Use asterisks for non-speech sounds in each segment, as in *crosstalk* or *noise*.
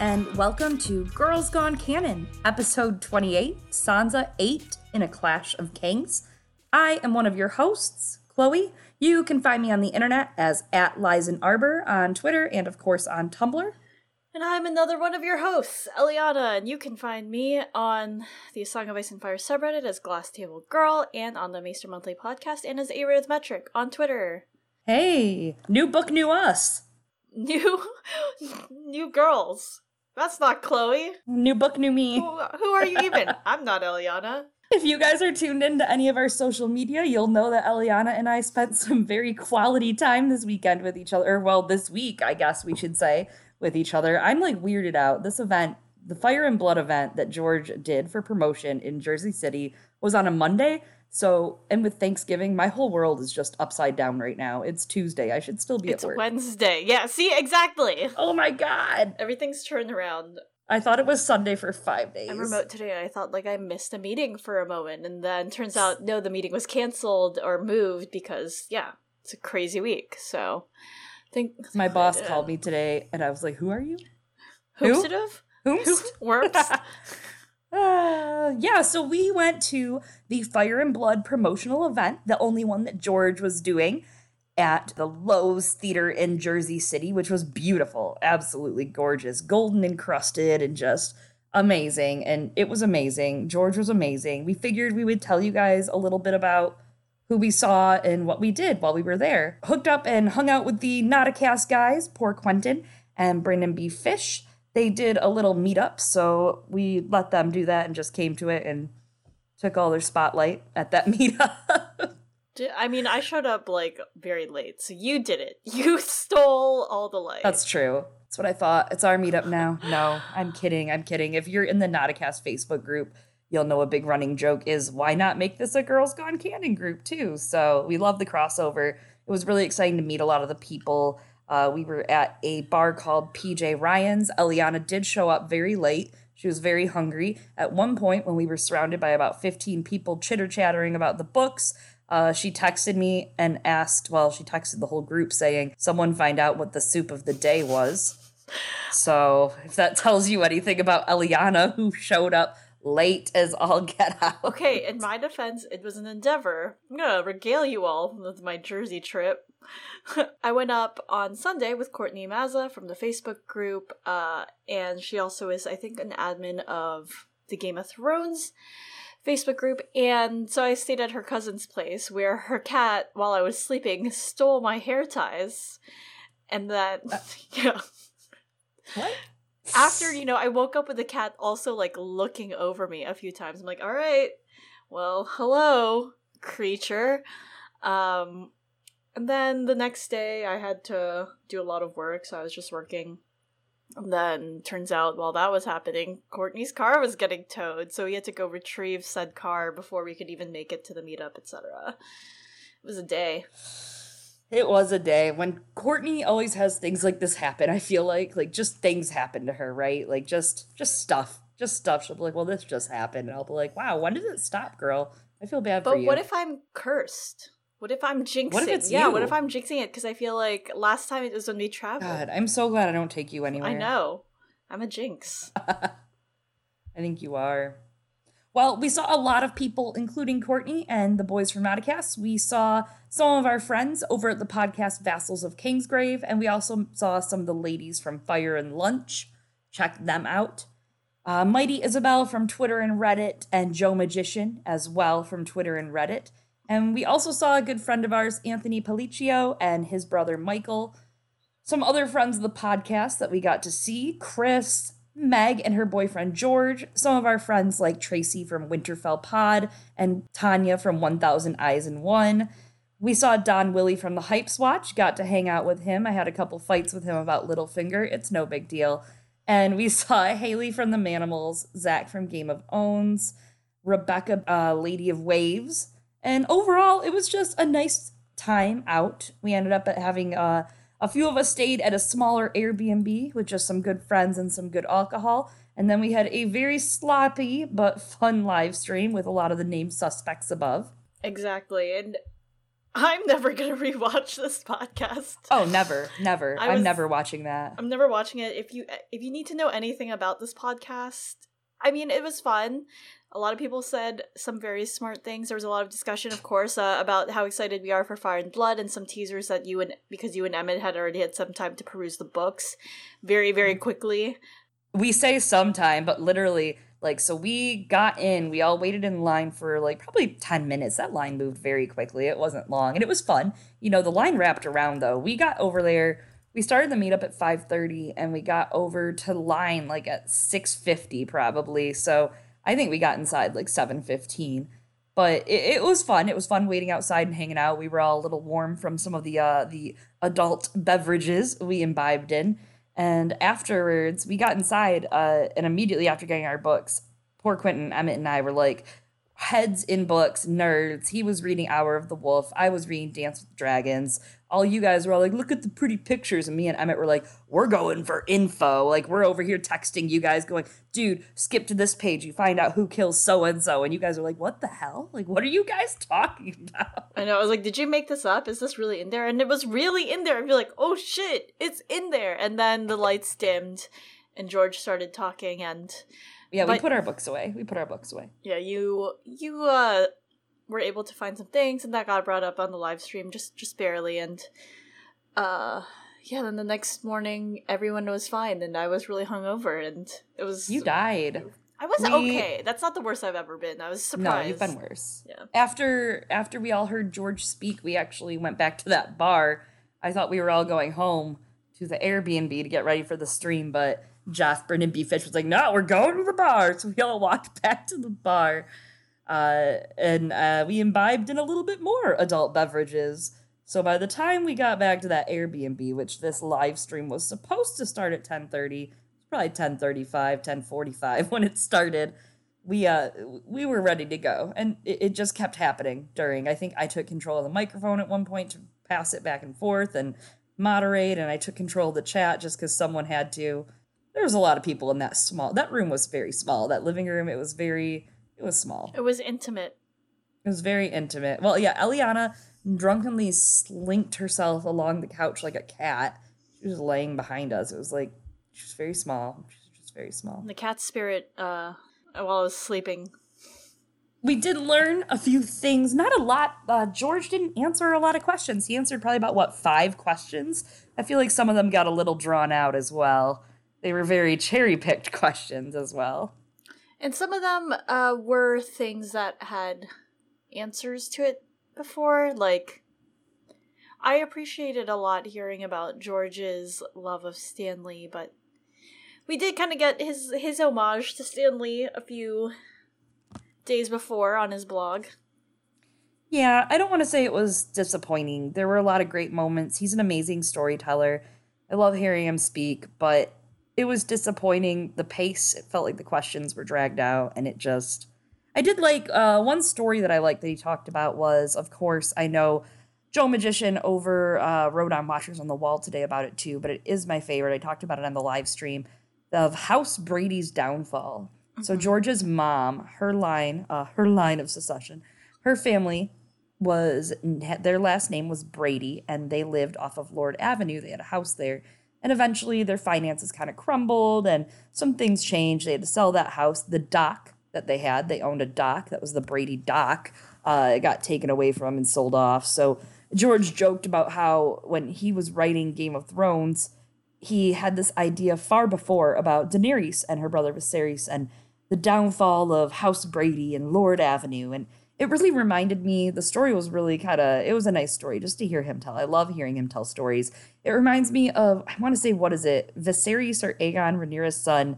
And welcome to Girls Gone Canon, episode 28, Sansa 8 in a Clash of Kings. I am one of your hosts, Chloe. You can find me on the internet as at Lizen Arbor on Twitter and, of course, on Tumblr. And I'm another one of your hosts, Eliana, and you can find me on the Song of Ice and Fire subreddit as Glass Table Girl and on the Maester Monthly podcast and as Arithmetric on Twitter. Hey, new book, new us. New *laughs* new girls. That's not Chloe. New book, new me. Who, who are you even? *laughs* I'm not Eliana. If you guys are tuned into any of our social media, you'll know that Eliana and I spent some very quality time this weekend with each other. Or, well, this week, I guess we should say, with each other. I'm like weirded out. This event, the Fire and Blood event that George did for promotion in Jersey City, was on a Monday. So, and with Thanksgiving, my whole world is just upside down right now. It's Tuesday. I should still be It's at work. It's Wednesday. Yeah, see, exactly. oh my God. Everything's turned around. I thought it was Sunday for five days. I'm remote today and I thought like I missed a meeting for a moment and then turns out no the meeting was canceled or moved because yeah, it's a crazy week. So I think My boss called uh, me today and I was like, Who are you? Hoopsitive? Whomst? Works. Uh, yeah, so we went to the Fire and Blood promotional event, the only one that George was doing at the Loew's Theater in Jersey City, which was beautiful, absolutely gorgeous, golden encrusted, and just amazing. And it was amazing. George was amazing. We figured we would tell you guys a little bit about who we saw and what we did while we were there. Hooked up and hung out with the Nauticast guys, poor Quentin and Brendan B. Fish. They did a little meetup, so we let them do that and just came to it and took all their spotlight at that *laughs* meetup. I mean, I showed up like very late, so you did it. *laughs* You stole all the light. That's true. That's what I thought. It's our meetup now. No, I'm kidding. I'm kidding. If you're in the Nauticast Facebook group, you'll know a big running joke is why not make this a Girls Gone Canon group too? So we love the crossover. It was really exciting to meet a lot of the people. Uh, we were at a bar called PJ Ryan's. Eliana did show up very late. She was very hungry. At one point, when we were surrounded by about 15 people chitter chattering about the books, uh, she texted me and asked, well, she texted the whole group saying, someone find out what the soup of the day was. So if that tells you anything about Eliana, who showed up late as all get out. Okay, in my defense, it was an endeavor. I'm gonna regale you all with my Jersey trip. *laughs* I went up on Sunday with Courtney Mazza from the Facebook group, uh, and she also is, I think, an admin of the Game of Thrones Facebook group. And so I stayed at her cousin's place, where her cat, while I was sleeping, stole my hair ties, and then *laughs* yeah. What? after you know i woke up with the cat also like looking over me a few times i'm like all right well hello creature um and then the next day i had to do a lot of work so i was just working and then turns out while that was happening courtney's car was getting towed so we had to go retrieve said car before we could even make it to the meetup etc it was a day It was a day when Courtney always has things like this happen. I feel like like just things happen to her, right? Like just just stuff, just stuff. She'll be like, "Well, this just happened," and I'll be like, "Wow, when did it stop, girl?" I feel bad for But what if I'm cursed? What if I'm jinxing? it's yeah, what if I'm jinxing it? Because I feel like last time it was when we traveled. God, I'm so glad I don't take you anywhere. I know. I'm a jinx. *laughs* I think you are. Well, we saw a lot of people, including Courtney and the boys from Nauticast. We saw some of our friends over at the podcast Vassals of Kingsgrave, and we also saw some of the ladies from Fire and Lunch. Check them out. Uh, Mighty Isabel from Twitter and Reddit, and Joe Magician as well from Twitter and Reddit. And we also saw a good friend of ours, Anthony Paliccio, and his brother Michael. Some other friends of the podcast that we got to see Chris, Meg, and her boyfriend George. Some of our friends like Tracy from Winterfell Pod and Tanya from 1000 Eyes in One. We saw Don Willie from the Hype Swatch, got to hang out with him. I had a couple fights with him about Littlefinger. It's no big deal. And we *laughs* saw Haley from the Manimals, Zach from Game of Owns, Rebecca, uh, Lady of Waves. And overall, it was just a nice time out. We ended up at having uh, a few of us stayed at a smaller Airbnb with just some good friends and some good alcohol. And then we had a very sloppy but *laughs* fun live stream with a lot of the named suspects above. Exactly. And I'm never gonna rewatch this podcast. Oh, never, never. I'm never watching that. I'm never watching it. If you if you need to know anything about this podcast, I mean, it was fun. A lot of people said some very smart things. There was a lot of discussion, of course, uh, about how excited we are for Fire and Blood, and some teasers that you and because you and Emmett had already had some time to peruse the books, very very quickly. we say sometime, but literally, like, so we got in, we all waited in line for like probably 10 minutes. That line moved very quickly. It wasn't long and it was fun. You know, the line wrapped around though. We got over there, we started the meetup at 5:30 and we got over to line like at 6:50 probably. So I think we got inside like 7:15. But it, it was fun. It was fun waiting outside and hanging out. We were all a little warm from some of the uh the adult beverages we imbibed in. And afterwards, we got inside, uh, and immediately after getting our books, poor Quentin, Emmett, and I were like heads in books, nerds. He was reading Hour of the Wolf. I was reading Dance with Dragons. All you guys were all like, look at the pretty pictures. And me and Emmett were like, we're going for info. Like, we're over here texting you guys, going, dude, skip to this page. You find out who kills so and so. And you guys are like, what the hell? Like, what are you guys *laughs* talking about? I know. I was like, "Did you make this up? Is this really in there?" And it was really in there. I'd be like, "Oh shit, it's in there!" And then the lights dimmed, and George started talking, and Yeah, we put our books away. We put our books away. yeah, you you uh were able to find some things, and that got brought up on the live stream just just barely, and uh yeah. Then the next morning, everyone was fine, and I was really hungover, and it was You died. I was we- okay. That's not the worst I've ever been. I was surprised. No, surprised. you've been worse. Yeah. After after we all heard George speak, we actually went back to that bar. I thought we were all going home to the Airbnb to get ready for the stream, but Jasper and B Fish was like, "No, we're going to the bar." So we all walked *laughs* back to the bar, uh, and uh, we imbibed in a little bit more adult beverages. So by the time we got back to that Airbnb, which this live stream was supposed to start at ten thirty, probably 10:35, 10:45 *laughs* when it started we uh we were ready to go and it, it just kept happening during i think i took control of the microphone at one point to pass it back and forth and moderate and i took control of the chat just because someone had to there was a lot of people in that small that room was very small that living room it was very it was small It was intimate. it was very intimate well yeah eliana drunkenly slinked herself along the couch like a cat she was laying behind us it was like she was very small she was just very small The cat spirit, uh, while I was sleeping, we did learn a few things. Not a lot. Uh, George didn't answer a lot of questions. He answered probably about what five questions. I feel like some of them got a little drawn out as well. They were very cherry picked *laughs* questions as well. and some of them uh, were things that had answers to it before. Like, I appreciated a lot hearing about George's love of Stanley, but we did kind of get his his homage to Stanley a few days before on his blog. Yeah, I don't want to say it was disappointing. There were a lot of great moments. He's an amazing storyteller. I love hearing him speak, but it was disappointing. The pace, it felt like the questions were dragged out, and it just. I did like uh, one story that I liked that he talked about was, of course, I know Joe Magician over uh, wrote on Watchers on the Wall today about it too, but it is my favorite. I talked about it on the live stream of House Brady's downfall. So George's mom, her line, uh, her line of secession, her family was their last name was Brady, and they lived off of Lord Avenue. They had a house there, and eventually their finances kind of crumbled, and some things changed. They had to sell that house. The dock that they had, they owned a dock that was the Brady dock. Uh, it got taken away from them and sold off. So George joked about how when he was writing Game of Thrones, he had this idea far before about Daenerys and her brother Viserys and the downfall of House Brady and Lord Avenue. And it really reminded me, the story was really kind of, it was a nice story just to hear him tell. I love hearing him tell stories. It reminds me of, I want to say, what is it? Viserys or Aegon Rhaenyra's son,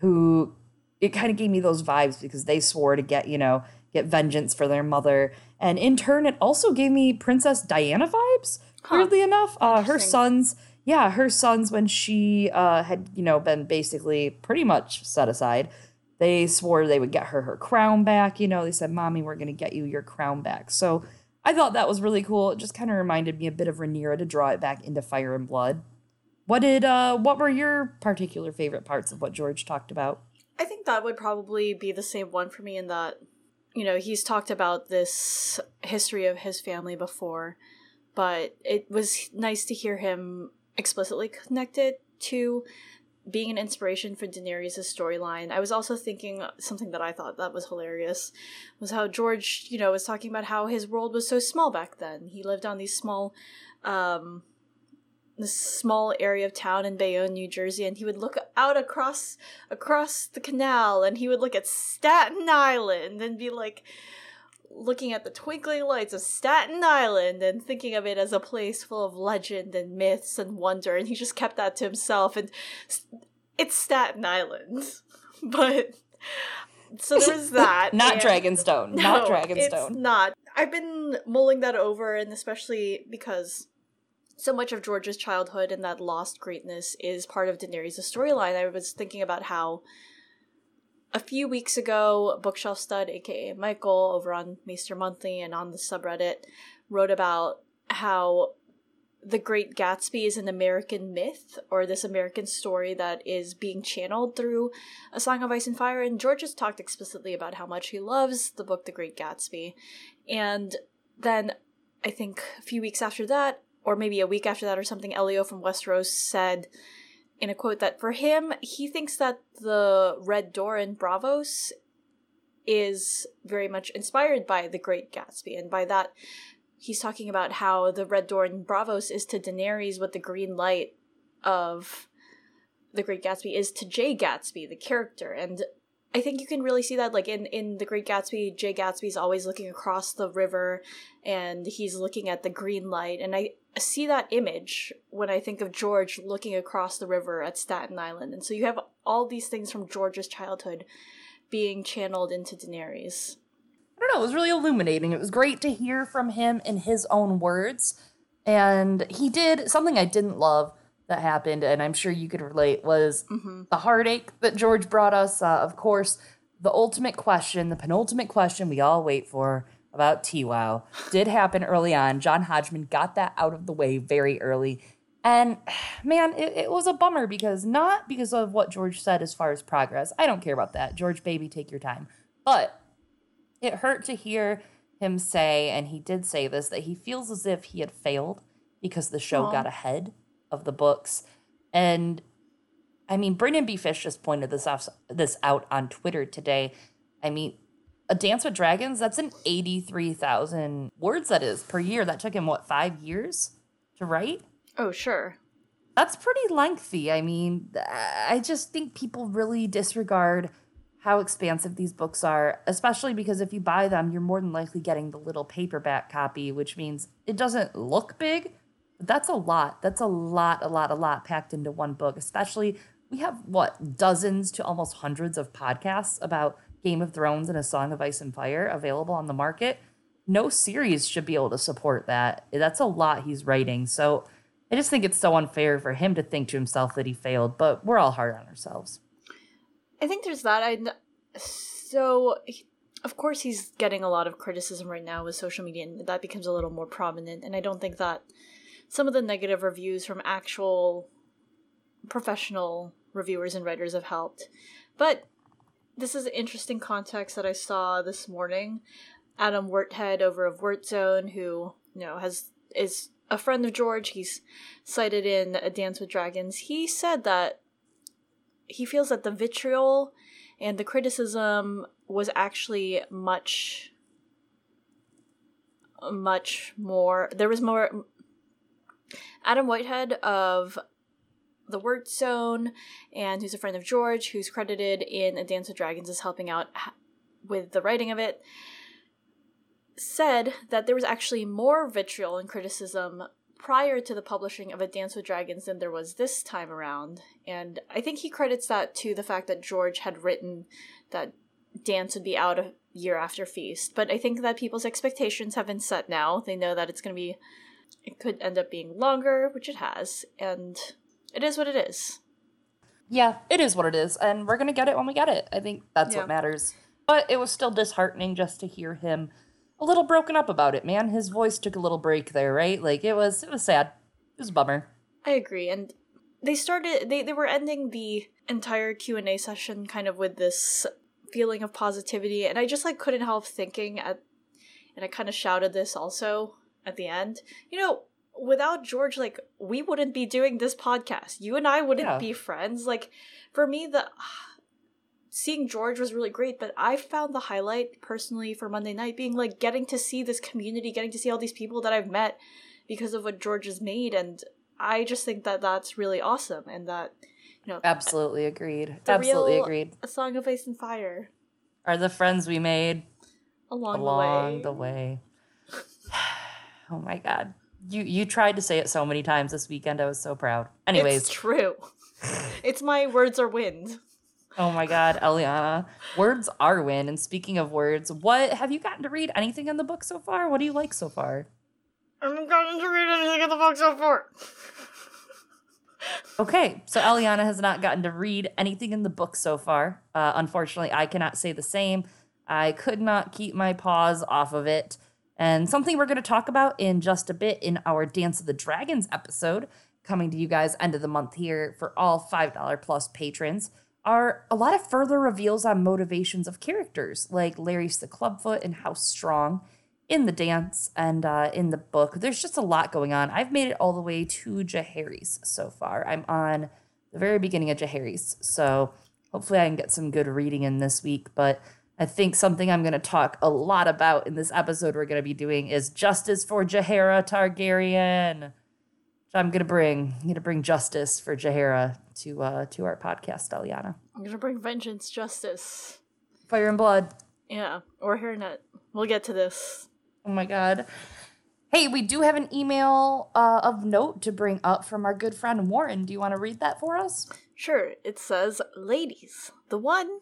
who it kind of gave me those vibes because they swore to get, you know, get vengeance for their mother. And in turn, it also gave me Princess Diana vibes, Huh. weirdly enough. Uh, her sons, yeah, her sons, when she uh, had, you know, been basically pretty much set aside, they swore they would get her her crown back. You know, they said, Mommy, we're going to get you your crown back. So I thought that was really cool. It just kind of reminded me a bit of Rhaenyra to draw it back into Fire and Blood. What did, uh, what were your particular favorite parts of what George talked about? I think that would probably be the same one for me in that you know, he's talked about this history of his family before, but it was nice to hear him explicitly connect it to being an inspiration for Daenerys' storyline. I was also thinking something that I thought that was hilarious was how George, you know, was talking about how his world was so small back then. He lived on these small um this small area of town in Bayonne, New Jersey, and he would look out across across the canal and he would look at Staten Island and be like looking at the twinkling lights of Staten Island and thinking of it as a place full of legend and myths and wonder, and he just kept that to himself. And it's Staten Island, *laughs* but so there's *laughs* that. not Dragonstone. No, not Dragonstone. It's not. I've been mulling that over, and especially because so much of George's childhood and that lost greatness is part of Daenerys' storyline. I was thinking about how a few weeks ago, Bookshelf Stud, aka Michael, over on Maester Monthly and on the subreddit, wrote about how the Great Gatsby is an American myth or this American story that is being channeled through A Song of Ice and Fire. And George has talked explicitly about how much he loves the book The Great Gatsby. And then I think a few weeks after that, or maybe a week after that or something, Elio from Westeros said in a quote that for him, he thinks that the Red Door in Braavos is very much inspired by the Great Gatsby. And by that, he's talking about how the Red Door in Braavos is to Daenerys what the green light of the Great Gatsby is to Jay Gatsby, the character. And I think you can really see that, like in in the Great Gatsby, Jay Gatsby's always looking across the river, and he's looking at the green light, and I see that image when I think of George looking across the river at Staten Island, and so you have all these things from George's childhood being channeled into Daenerys. I don't know. It was really illuminating. It was great to hear from him in his own words, and he did something I didn't love that happened, and I'm sure you could relate, was mm-hmm. the heartache that George brought us. Uh, of course, the ultimate question, the penultimate question we all wait for about TWOW did happen early on. John Hodgman got that out of the way very early. And *sighs* man, it, it was a bummer because not because of what George said as far as progress. I don't care about that. George, baby, take your time. But it hurt to hear him say, and he did say this, that he feels as if he had failed because the show Aww. got ahead of the books. And I mean, Brendan B. Fish just pointed this off this out on Twitter today. I mean, a Dance with Dragons, that's an 83,000 words that is per year. That took him what, 5 years to write? Oh, sure. That's pretty lengthy. I mean, I just think people really disregard how expansive these books are, especially because if you buy them, you're more than likely getting the little paperback copy, which means it doesn't look big, But that's a lot. That's a lot, a lot, a lot packed into one book, especially we have what dozens to almost hundreds of podcasts about Game of Thrones and A Song of Ice and Fire available on the market. No series should be able to support that. That's a lot he's writing. So I just think it's so unfair for him to think to himself that he failed, but we're all hard on ourselves. I think there's that. I so of course he's getting a lot of criticism right now with social media and that becomes a little more prominent and I don't think that some of the negative reviews from actual professional reviewers and writers have helped. But this is an interesting context that I saw this morning. Adam Werthead over of Wertzone, who you know has is a friend of George. He's cited in A Dance with Dragons. He said that he feels that the vitriol and the criticism was actually much much more there was more Adam Whitehead of the Wertzone, and who's a friend of George, who's credited in A Dance with Dragons as helping out with the writing of it, said that there was actually more vitriol and criticism prior to the publishing of A Dance with Dragons than there was this time around. And I think he credits that to the fact that George had written that Dance would be out a year after Feast. But I think that people's expectations have been set now. They know that it's going to be it could end up being longer, which it has, and it is what it is. Yeah, it is what it is, and we're gonna get it when we get it. I think that's yeah. what matters. But it was still disheartening just to hear him a little broken up about it, man. His voice took a little break there, right? Like it was it was sad. It was a bummer. I agree. And they started they, they were ending the entire Q&A session kind of with this feeling of positivity and I just like couldn't help thinking at and I kind of shouted this also at the end. You know, without George like we wouldn't be doing this podcast. You and I wouldn't Yeah. be friends. Like for me the *sighs* seeing George was really great, but I found the highlight personally for Monday night being like getting to see this community, getting to see all these people that I've met because of what George has made and I just think that that's really awesome and that you know Absolutely agreed. Absolutely agreed. a song of ice and fire Are the friends we made along, along the the way. way. *sighs* oh my god. You you tried to say it so many times this weekend. I was so proud. Anyways, It's true. *laughs* it's my words are wind. oh my god, Eliana. Words are win. And speaking of words, what have you gotten to read anything in the book so far? What do you like so far? I haven't gotten to read anything in the book so far. *laughs* Okay, so Eliana has not gotten to read anything in the book so far. Uh, unfortunately, I cannot say the same. I could not keep my paws off of it. And something we're going to talk about in just a bit in our Dance of the Dragons episode, coming to you guys end of the month here for all $5 plus patrons, are a lot of further reveals on motivations of characters like Larys the Clubfoot and how strong in the dance and uh, in the book. There's just a lot going on. I've made it all the way to Jaehaerys so far. I'm on the very beginning of Jaehaerys, so hopefully I can get some good reading in this week. But I think something I'm going to talk a lot about in this episode we're going to be doing is justice for Jaehaera Targaryen. I'm going to bring I'm going to bring justice for Jaehaera to uh, to our podcast, Eliana. I'm gonna bring vengeance, justice. Fire and blood. Yeah, or hairnet. We'll get to this. Oh my god. Hey, we do have an email uh, of note to bring up from our good friend Warren. Do you want to read that for us? Sure, it says, Ladies, the one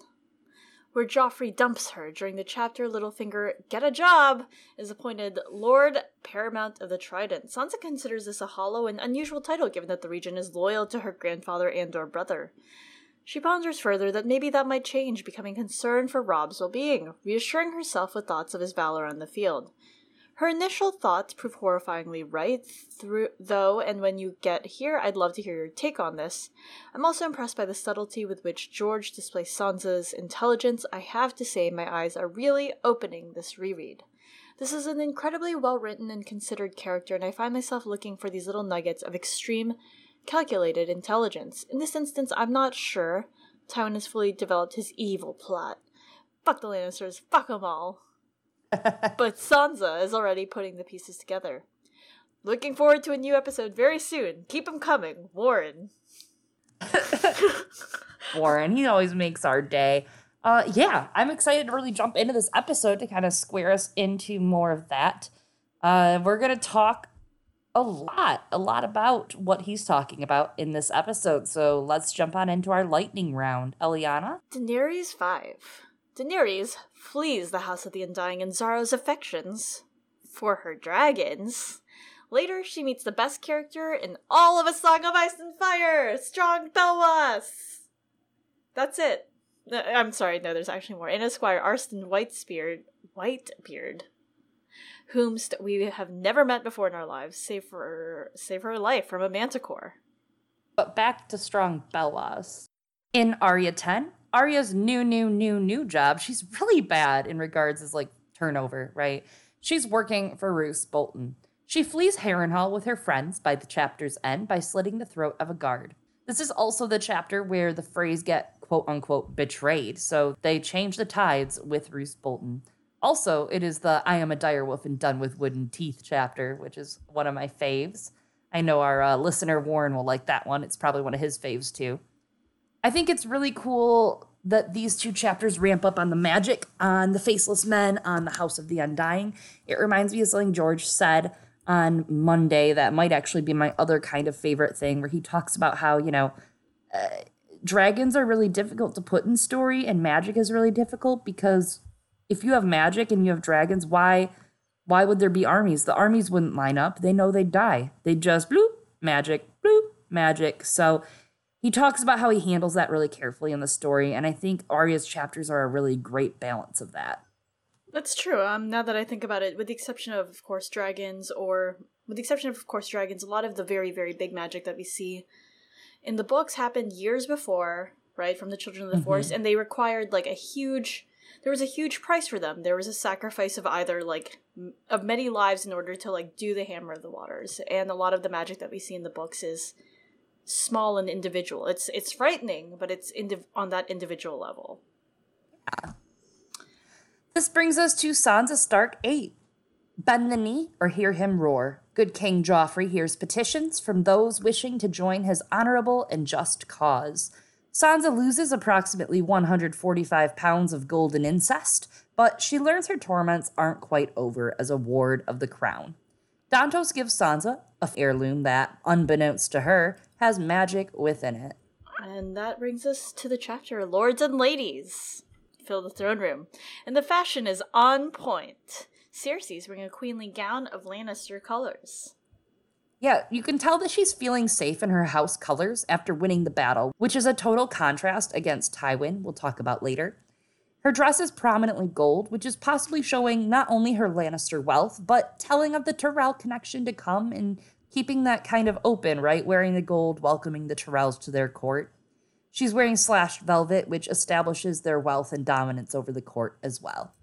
where Joffrey dumps her during the chapter Littlefinger Get a Job is appointed Lord Paramount of the Trident. Sansa considers this a hollow and unusual title given that the region is loyal to her grandfather and or brother. She ponders further that maybe that might change, becoming concerned for Robb's well-being, reassuring herself with thoughts of his valor on the field. Her initial thoughts prove horrifyingly right, through, though, and when you get here, I'd love to hear your take on this. I'm also impressed by the subtlety with which George displays Sansa's intelligence. I have to say, my eyes are really opening this reread. This is an incredibly well written and considered character, and I find myself looking for these little nuggets of extreme, calculated intelligence. In this instance, I'm not sure Tywin has fully developed his evil plot. Fuck the Lannisters, fuck them all. *laughs* but Sansa is already putting the pieces together. Looking forward to a new episode very soon. Keep them coming, Warren. *laughs* Warren, he always makes our day. Uh, yeah, I'm excited to really jump into this episode to kind of square us into more of that. Uh, we're going to talk a lot, a lot about what he's talking about in this episode. So let's jump on into our lightning round. Eliana? Daenerys 5. Daenerys flees the House of the Undying and Xaro's affections for her dragons. Later, she meets the best character in all of A Song of Ice and Fire, Strong Belwas. That's it. I'm sorry, no, there's actually more. In Esquire, Arstan Whitesbeard, Whitebeard, whom st- we have never met before in our lives, save for save her life from a manticore. But back to Strong Belwas. In Arya 10, Arya's new, new, new, new job, she's really bad in regards as like turnover, right? She's working for Roose Bolton. She flees Harrenhal with her friends by the chapter's end by slitting the throat of a guard. This is also the chapter where the phrase get quote unquote betrayed, so they change the tides with Roose Bolton. Also, it is the I am a direwolf and done with wooden teeth chapter, which is one of my faves. I know our uh, listener Warren will like that one. It's probably one of his faves too. I think it's really cool that these two chapters ramp up on the magic, on the faceless men, on the House of the Undying. It reminds me of something George said on Monday that might actually be my other kind of favorite thing, where he talks about how, you know, uh, dragons are really difficult to put in story and magic is really difficult because if you have magic and you have dragons, why why would there be armies? The armies wouldn't line up. They know they'd die. They'd just bloop, magic, bloop, magic. So he talks about how he handles that really carefully in the story, and I think Arya's chapters are a really great balance of that. That's true. Um, now that I think about it, with the exception of, of course, dragons, or with the exception of, of course, dragons, a lot of the very, very big magic that we see in the books happened years before right, from the Children of the mm-hmm. Forest, and they required like a huge. There was a huge price for them. There was a sacrifice of either like m- of many lives in order to like do the Hammer of the Waters, and a lot of the magic that we see in the books is small and individual. It's it's frightening, but it's indi- on that individual level. Yeah. This brings us to Sansa Stark 8. Bend the knee or hear him roar. Good King Joffrey hears petitions from those wishing to join his honorable and just cause. Sansa loses approximately 145 pounds of golden incest, but she learns her torments aren't quite over as a ward of the crown. Dontos gives Sansa a heirloom that, unbeknownst to her, has magic within it. And that brings us to the chapter Lords and Ladies fill the throne room. And the fashion is on point. Cersei's wearing a queenly gown of Lannister colors. Yeah, you can tell that she's feeling safe in her house colors after winning the battle, which is a total contrast against Tywin, we'll talk about later. Her dress is prominently gold, which is possibly showing not only her Lannister wealth, but telling of the Tyrell connection to come and keeping that kind of open, right? Wearing the gold, welcoming the Tyrells to their court. She's wearing slashed velvet, which establishes their wealth and dominance over the court as well.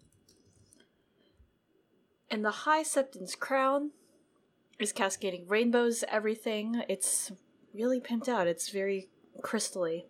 And the High Septon's crown is cascading rainbows, everything. It's really pimped out. It's very crystally.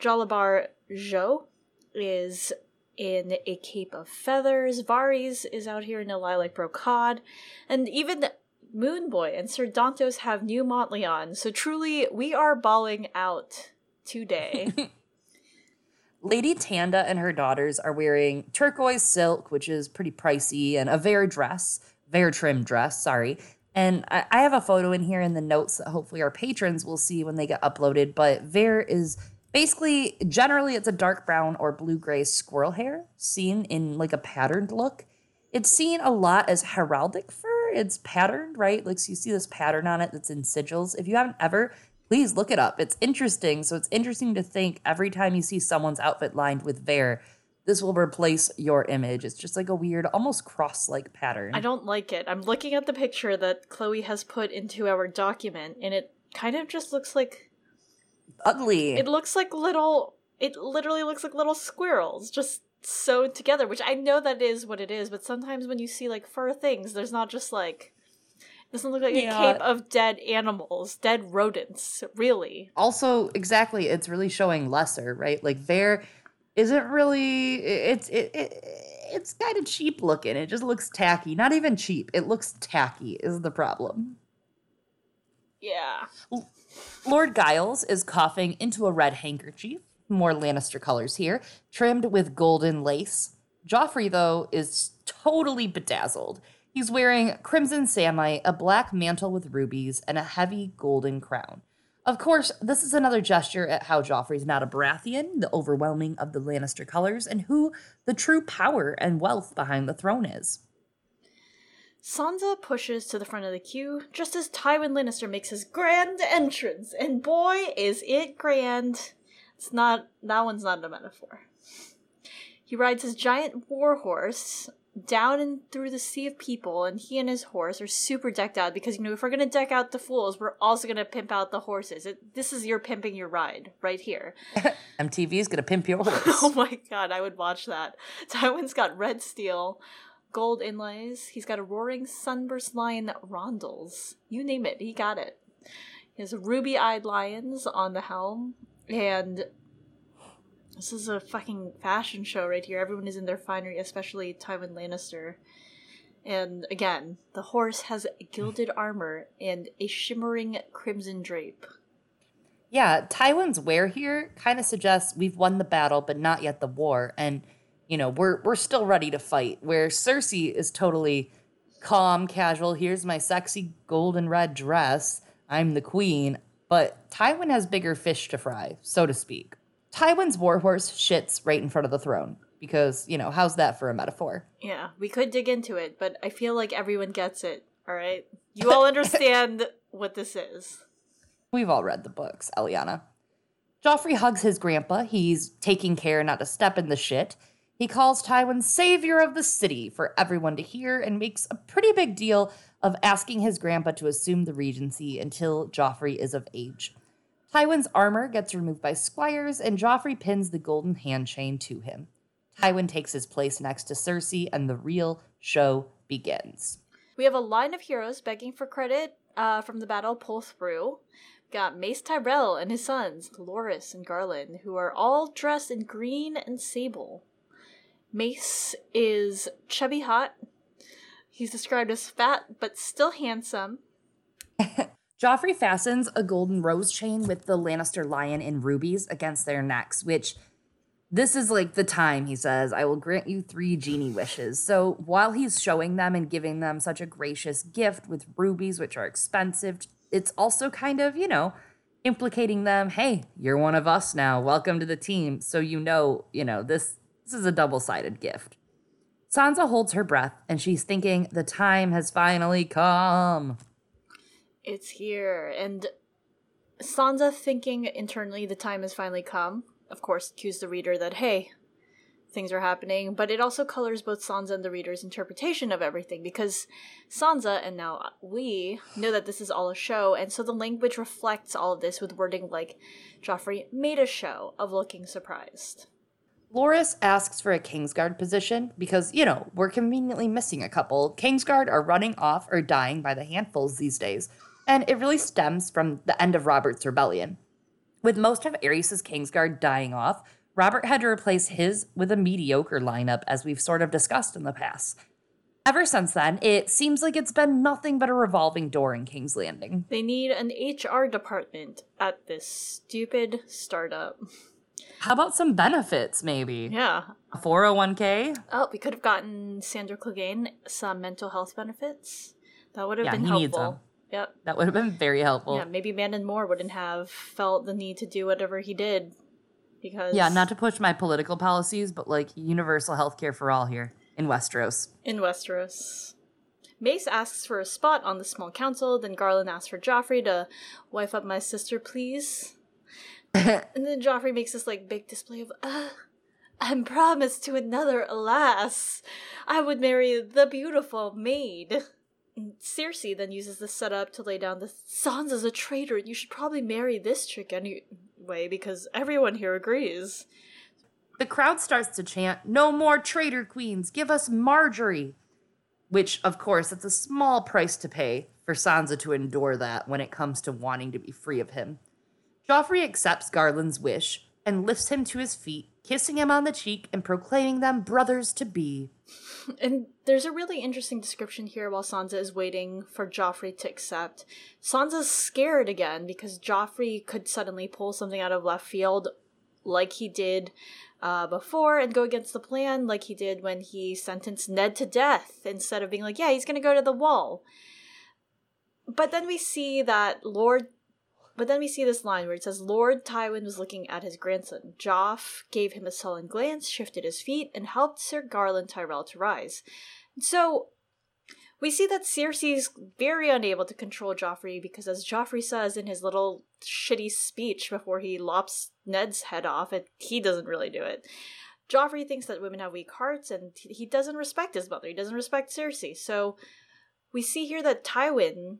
Jalabhar Xho is in a cape of feathers. Varys is out here in a lilac brocade. And even Moon Boy and Sir Dontos have new motley on. So truly, we are balling out today. *laughs* Lady Tanda and her daughters are wearing turquoise silk, which is pretty pricey, and a Vair dress, Vair trim dress, sorry. And I, I have a photo in here in the notes that hopefully our patrons will see when they get uploaded. But Vair is basically, generally, it's a dark brown or blue gray squirrel hair seen in like a patterned look. It's seen a lot as heraldic fur. It's patterned, right? Like, so you see this pattern on it that's in sigils. If you haven't ever please look it up. It's interesting. So it's interesting to think every time you see someone's outfit lined with Vair, this will replace your image. It's just like a weird, almost cross like pattern. I don't like it. I'm looking at the picture that Chloe has put into our document, and it kind of just looks like ugly. It looks like little. It literally looks like little squirrels just sewed together, which I know that is what it is, but sometimes when you see like fur things, there's not just like doesn't look like yeah. a cape of dead animals, dead rodents, really. Also, exactly, it's really showing lesser, right? Like there isn't really it's it, it it's kind of cheap looking. It just looks tacky. Not even cheap. It looks tacky is the problem. Yeah. Lord Gyles is coughing into a red handkerchief, more Lannister colors here, trimmed with golden lace. Joffrey, though, is totally bedazzled. He's wearing crimson samite, a black mantle with rubies, and a heavy golden crown. Of course, this is another gesture at how Joffrey's not a Baratheon, the overwhelming of the Lannister colors, and who the true power and wealth behind the throne is. Sansa pushes to the front of the queue just as Tywin Lannister makes his grand entrance, and boy, is it grand! It's not, that one's not a metaphor. He rides his giant war horse, down and through the sea of people, and he and his horse are super decked out because you know if we're gonna deck out the fools, we're also gonna pimp out the horses. It, this is your pimping your ride right here. *laughs* MTV is gonna pimp your *laughs* horse. oh my god, I would watch that. Tywin's got red steel, gold inlays. He's got a roaring sunburst lion rondels. You name it, he got it. He has ruby-eyed lions on the helm, and this is a fucking fashion show right here. Everyone is in their finery, especially Tywin Lannister. And again, the horse has gilded *sighs* armor and a shimmering crimson drape. Yeah, Tywin's wear here kind of suggests we've won the battle, but not yet the war, and you know we're we're still ready to fight. Where Cersei is totally calm, casual. Here's my sexy golden red dress. I'm the queen. But Tywin has bigger fish to fry, so to speak. Tywin's warhorse shits right in front of the throne because, you know, how's that for a metaphor? Yeah, we could dig into it, but I feel like everyone gets it, all right? You all understand *laughs* what this is. We've all read the books, Eliana. Joffrey hugs his grandpa. He's taking care not to step in the shit. He calls Tywin savior of the city for everyone to hear and makes a pretty big deal of asking his grandpa to assume the regency until Joffrey is of age. Tywin's armor gets removed by squires, and Joffrey pins the golden hand chain to him. Tywin takes his place next to Cersei, and the real show begins. We have a line of heroes begging for credit uh, from the battle pull through. Got Mace Tyrell and his sons, Loras and Garland, who are all dressed in green and sable. Mace is chubby hot. He's described as fat but still handsome. *laughs* Joffrey fastens a golden rose chain with the Lannister lion in rubies against their necks, which this is like the time, he says, I will grant you three genie wishes. So while he's showing them and giving them such a gracious gift with rubies, which are expensive, it's also kind of, you know, implicating them, hey, you're one of us now. Welcome to the team. So you know, you know, this this is a double-sided gift. Sansa holds her breath and she's thinking the time has finally come. It's here. And Sansa thinking internally the time has finally come, of course, cues the reader that, hey, things are happening, but it also colors both Sansa and the reader's interpretation of everything because Sansa, and now we, know that this is all a show, and so the language reflects all of this with wording like Joffrey made a show of looking surprised. Loras asks for a Kingsguard position because, you know, we're conveniently missing a couple. Kingsguard are running off or dying by the handfuls these days and it really stems from the end of Robert's rebellion. With most of Aerys' Kingsguard dying off, Robert had to replace his with a mediocre lineup, as we've sort of discussed in the past. Ever since then, it seems like it's been nothing but a revolving door in King's Landing. They need an HR department at this stupid startup. *laughs* How about some benefits, maybe? Yeah. A 401k? Oh, we could have gotten Sandor Clegane some mental health benefits. That would have Yeah, been he helpful. needs them. Yep. That would have been very helpful. yeah, maybe Mandon Moore wouldn't have felt the need to do whatever he did because Yeah, not to push my political policies, but like universal health care for all here in Westeros. in Westeros. Mace asks for a spot on the small council, then Garland asks for Joffrey to wife up my sister, please. *laughs* and then Joffrey makes this like big display of, uh, I'm promised to another, alas. I would marry the beautiful maid. And Cersei then uses this setup to lay down the Sansa's a traitor, you should probably marry this chick anyway, because everyone here agrees. The crowd starts to chant, No more traitor queens, give us Margaery. Which, of course, it's a small price to pay for Sansa to endure that when it comes to wanting to be free of him. Joffrey accepts Garland's wish and lifts him to his feet, kissing him on the cheek and proclaiming them brothers to be. *laughs* And there's a really interesting description here while Sansa is waiting for Joffrey to accept. Sansa's scared again because Joffrey could suddenly pull something out of left field like he did uh, before and go against the plan like he did when he sentenced Ned to death instead of being like, yeah, he's going to go to the wall. But then we see that Lord but then we see this line where it says Lord Tywin was looking at his grandson. Joff gave him a sullen glance, shifted his feet, and helped Sir Garland Tyrell to rise. So we see that Cersei's very unable to control Joffrey because, as Joffrey says in his little shitty speech before he lops Ned's head off, and he doesn't really do it. Joffrey thinks that women have weak hearts, and he doesn't respect his mother. He doesn't respect Cersei. So we see here that Tywin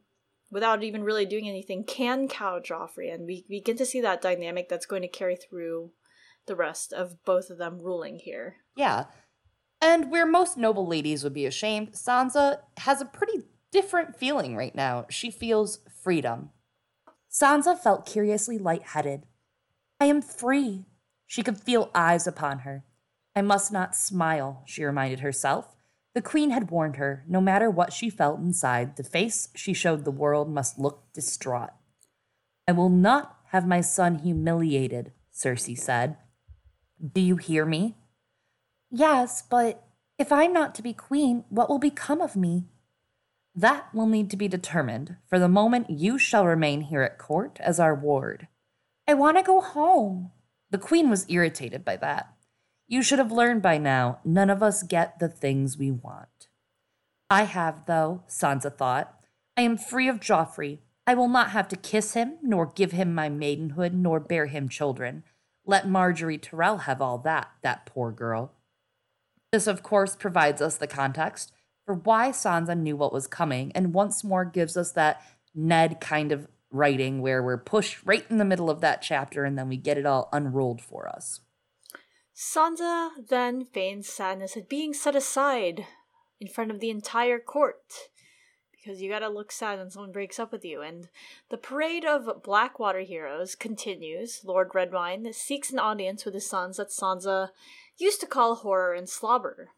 without even really doing anything, can cow Joffrey, and we begin to see that dynamic that's going to carry through the rest of both of them ruling here. Yeah. And where most noble ladies would be ashamed, Sansa has a pretty different feeling right now. She feels freedom. Sansa felt curiously lightheaded. I am free. She could feel eyes upon her. I must not smile, she reminded herself. The queen had warned her no matter what she felt inside, the face she showed the world must look distraught. I will not have my son humiliated, Cersei said. Do you hear me? Yes, but if I'm not to be queen, what will become of me? That will need to be determined. For the moment, you shall remain here at court as our ward. I want to go home. The queen was irritated by that. You should have learned by now, none of us get the things we want. I have, though, Sansa thought. I am free of Joffrey. I will not have to kiss him, nor give him my maidenhood, nor bear him children. Let Margaery Tyrell have all that, that poor girl. This, of course, provides us the context for why Sansa knew what was coming and once more gives us that Ned kind of writing where we're pushed right in the middle of that chapter and then we get it all unrolled for us. Sansa then feigns sadness at being set aside in front of the entire court because you gotta look sad when someone breaks up with you. And the parade of Blackwater heroes continues. Lord Redwyne seeks an audience with his sons that Sansa used to call horror and slobber.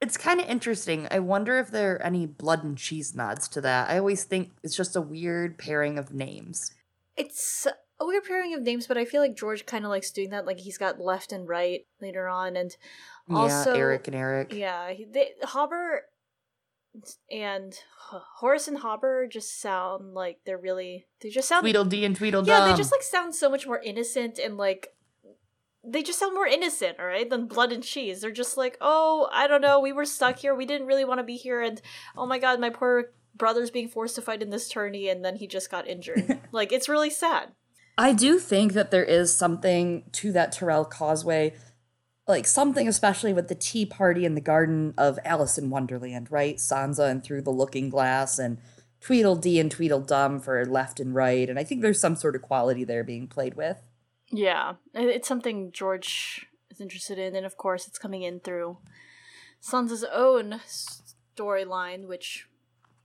It's kind of interesting. I wonder if there are any blood and cheese nods to that. I always think it's just a weird pairing of names. It's a weird pairing of names, but I feel like George kind of likes doing that. Like he's got left and right later on, and also yeah, Eric and Eric. Yeah, they, Hobber and Horas and Hobber just sound like they're really they just sound Tweedledee and Tweedledum. Yeah, they just like sound so much more innocent and like they just sound more innocent, all right, than blood and cheese. They're just like, oh, I don't know, we were stuck here, we didn't really want to be here, and oh my god, my poor brother's being forced to fight in this tourney, and then he just got injured. *laughs* like, it's really sad. I do think that there is something to that Terrell Causeway, like something especially with the tea party in the garden of Alice in Wonderland, right? Sansa and Through the Looking Glass, and Tweedledee and Tweedledum for left and right, and I think there's some sort of quality there being played with. Yeah, it's something George is interested in, and of course, it's coming in through Sansa's own storyline, which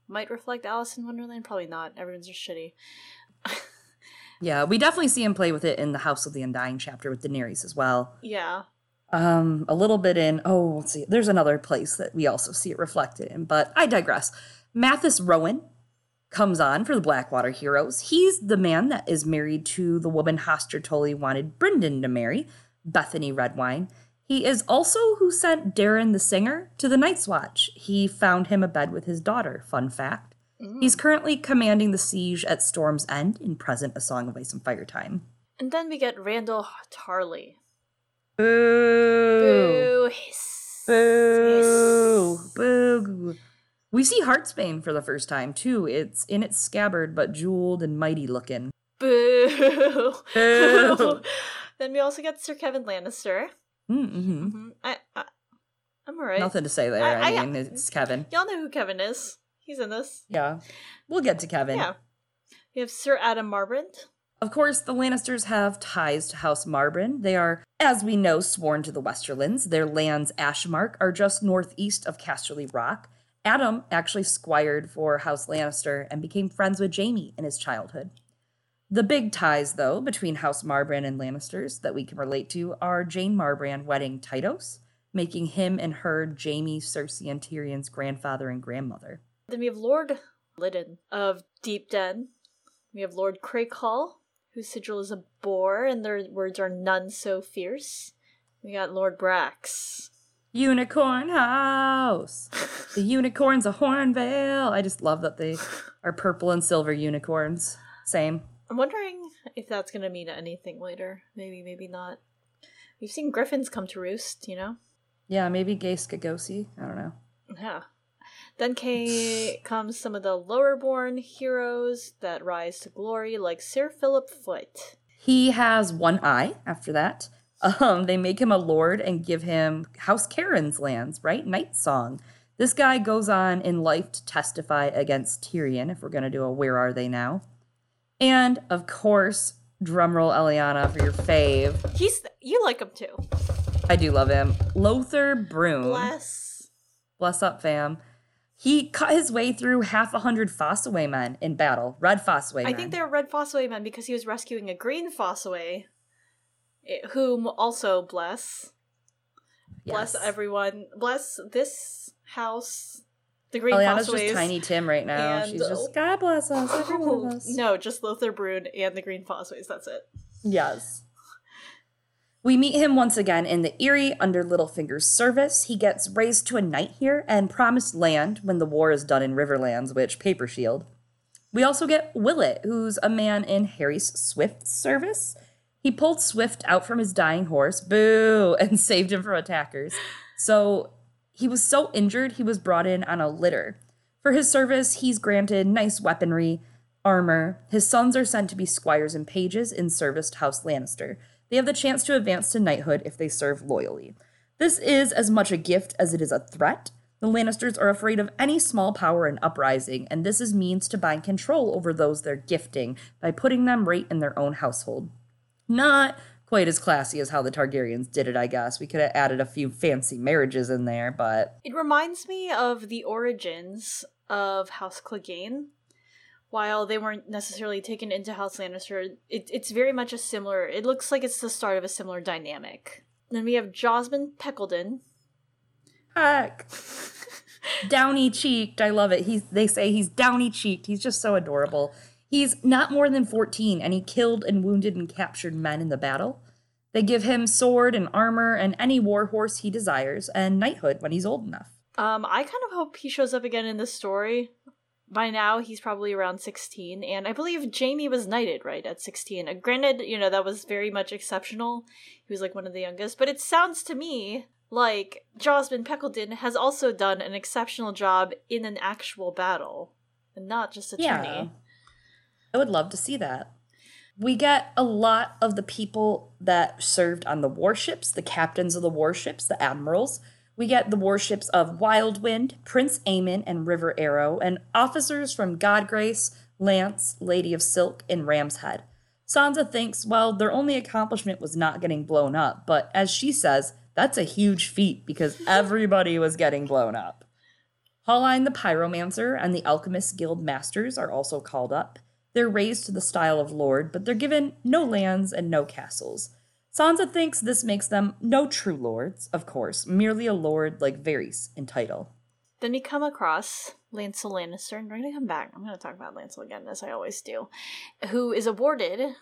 might reflect Alice in Wonderland. Probably not. Everyone's just shitty. Yeah, we definitely see him play with it in the House of the Undying chapter with Daenerys as well. Yeah. Um, a little bit in. Oh, let's see. There's another place that we also see it reflected in, but I digress. Mathis Rowan comes on for the Blackwater Heroes. He's the man that is married to the woman Hoster Tully wanted Brynden to marry, Bethany Redwyne. He is also who sent Dareon the singer to the Night's Watch. He found him a bed with his daughter, fun fact. Mm. He's currently commanding the siege at Storm's End in present A Song of Ice and Fire time. And then we get Randyll Tarly. Boo! Boo! Hiss. Boo! Hiss. Boo! We see Heartsbane for the first time too. It's in its scabbard, but jeweled and mighty looking. Boo! Boo! *laughs* then we also get Sir Kevan Lannister. Mm-hmm. mm-hmm. I, I, am alright. Nothing to say there. I, I, I mean, it's Kevan. Y'all know who Kevan is. He's in this. Yeah, we'll get to Kevan. Yeah. We have Sir Adam Marbrand. Of course, the Lannisters have ties to House Marbrand. They are, as we know, sworn to the Westerlands. Their lands, Ashmark, are just northeast of Casterly Rock. Adam actually squired for House Lannister and became friends with Jaime in his childhood. The big ties, though, between House Marbrand and Lannisters that we can relate to are Jeyne Marbrand wedding Tytos, making him and her Jaime, Cersei, and Tyrion's grandfather and grandmother. Then we have Lord Lydden of Deep Den. We have Lord Crakehall, whose sigil is a boar, and their words are none so fierce. We got Lord Brax, Unicorn House. the unicorns of Hornvale. I just love that they are purple and silver unicorns. Same. I'm wondering if that's going to mean anything later. Maybe, maybe not. We've seen griffins come to roost, you know? Yeah, maybe Gay Skagosi. I don't know. Yeah. Then came, comes some of the lower-born heroes that rise to glory, like Sir Philip Foote. He has one eye after that. Um, they make him a lord and give him House Caron's lands, right? Night Song. This guy goes on in life to testify against Tyrion, if we're going to do a Where Are They Now? And, of course, drumroll Eliana for your fave. He's, you like him too. I do love him. Lothor Brune. Bless. Bless up, fam. He cut his way through half a hundred Fossoway men in battle. Red Fossoway men. I think they're Red Fossoway men because he was rescuing a green Fossoway eh, whom also bless. Yes. Bless everyone. Bless this house. The Green Eliana's just Tiny Tim right now. And, She's just God bless us, everyone us. *laughs* No, just Lothor Brune and the Green Fossoways. That's it. Yes. We meet him once again in the Eyrie under Littlefinger's service. He gets raised to a knight here and promised land when the war is done in Riverlands, which Paper Shield. We also get Willit, who's a man in Harys Swyft's service. He pulled Swyft out from his dying horse, boo, *laughs* and saved him from attackers. So he was so injured, he was brought in on a litter. For his service, he's granted nice weaponry, armor. His sons are sent to be squires and pages in service to House Lannister. They have the chance to advance to knighthood if they serve loyally. This is as much a gift as it is a threat. The Lannisters are afraid of any small power and uprising, and this is means to bind control over those they're gifting by putting them right in their own household. Not quite as classy as how the Targaryens did it, I guess. We could have added a few fancy marriages in there, but. It reminds me of the origins of House Clegane. While they weren't necessarily taken into House Lannister, it, it's very much a similar. It looks like it's the start of a similar dynamic. Then we have Josmond Peckledon. Heck. downy cheeked. I love it. He's they say he's downy cheeked. He's just so adorable. He's not more than 14 and he killed and wounded and captured men in the battle. They give him sword and armor and any war horse he desires and knighthood when he's old enough. Um, I kind of hope he shows up again in the story. By now, he's probably around 16, and I believe Jaime was knighted, right, at 16. Uh, granted, you know, that was very much exceptional. He was like one of the youngest, but it sounds to me like Josmond Peckledon has also done an exceptional job in an actual battle, and not just a yeah. tourney. I would love to see that. We get a lot of the people that served on the warships, the captains of the warships, the admirals. We get the warships of Wildwind, Prince Aemon, and River Arrow, and officers from Godgrace, Lance, Lady of Silk, and Ram's Head. Sansa thinks, well, their only accomplishment was not getting blown up, but as she says, that's a huge feat because *laughs* everybody was getting blown up. Hallyne the Pyromancer and the Alchemist Guild Masters are also called up. They're raised to the style of lord, but they're given no lands and no castles. Sansa thinks this makes them no true lords, of course, merely a lord like Varys in title. Then you come across Lancel Lannister, and we're going to come back. I'm going to talk about Lancel again, as I always do, who is awarded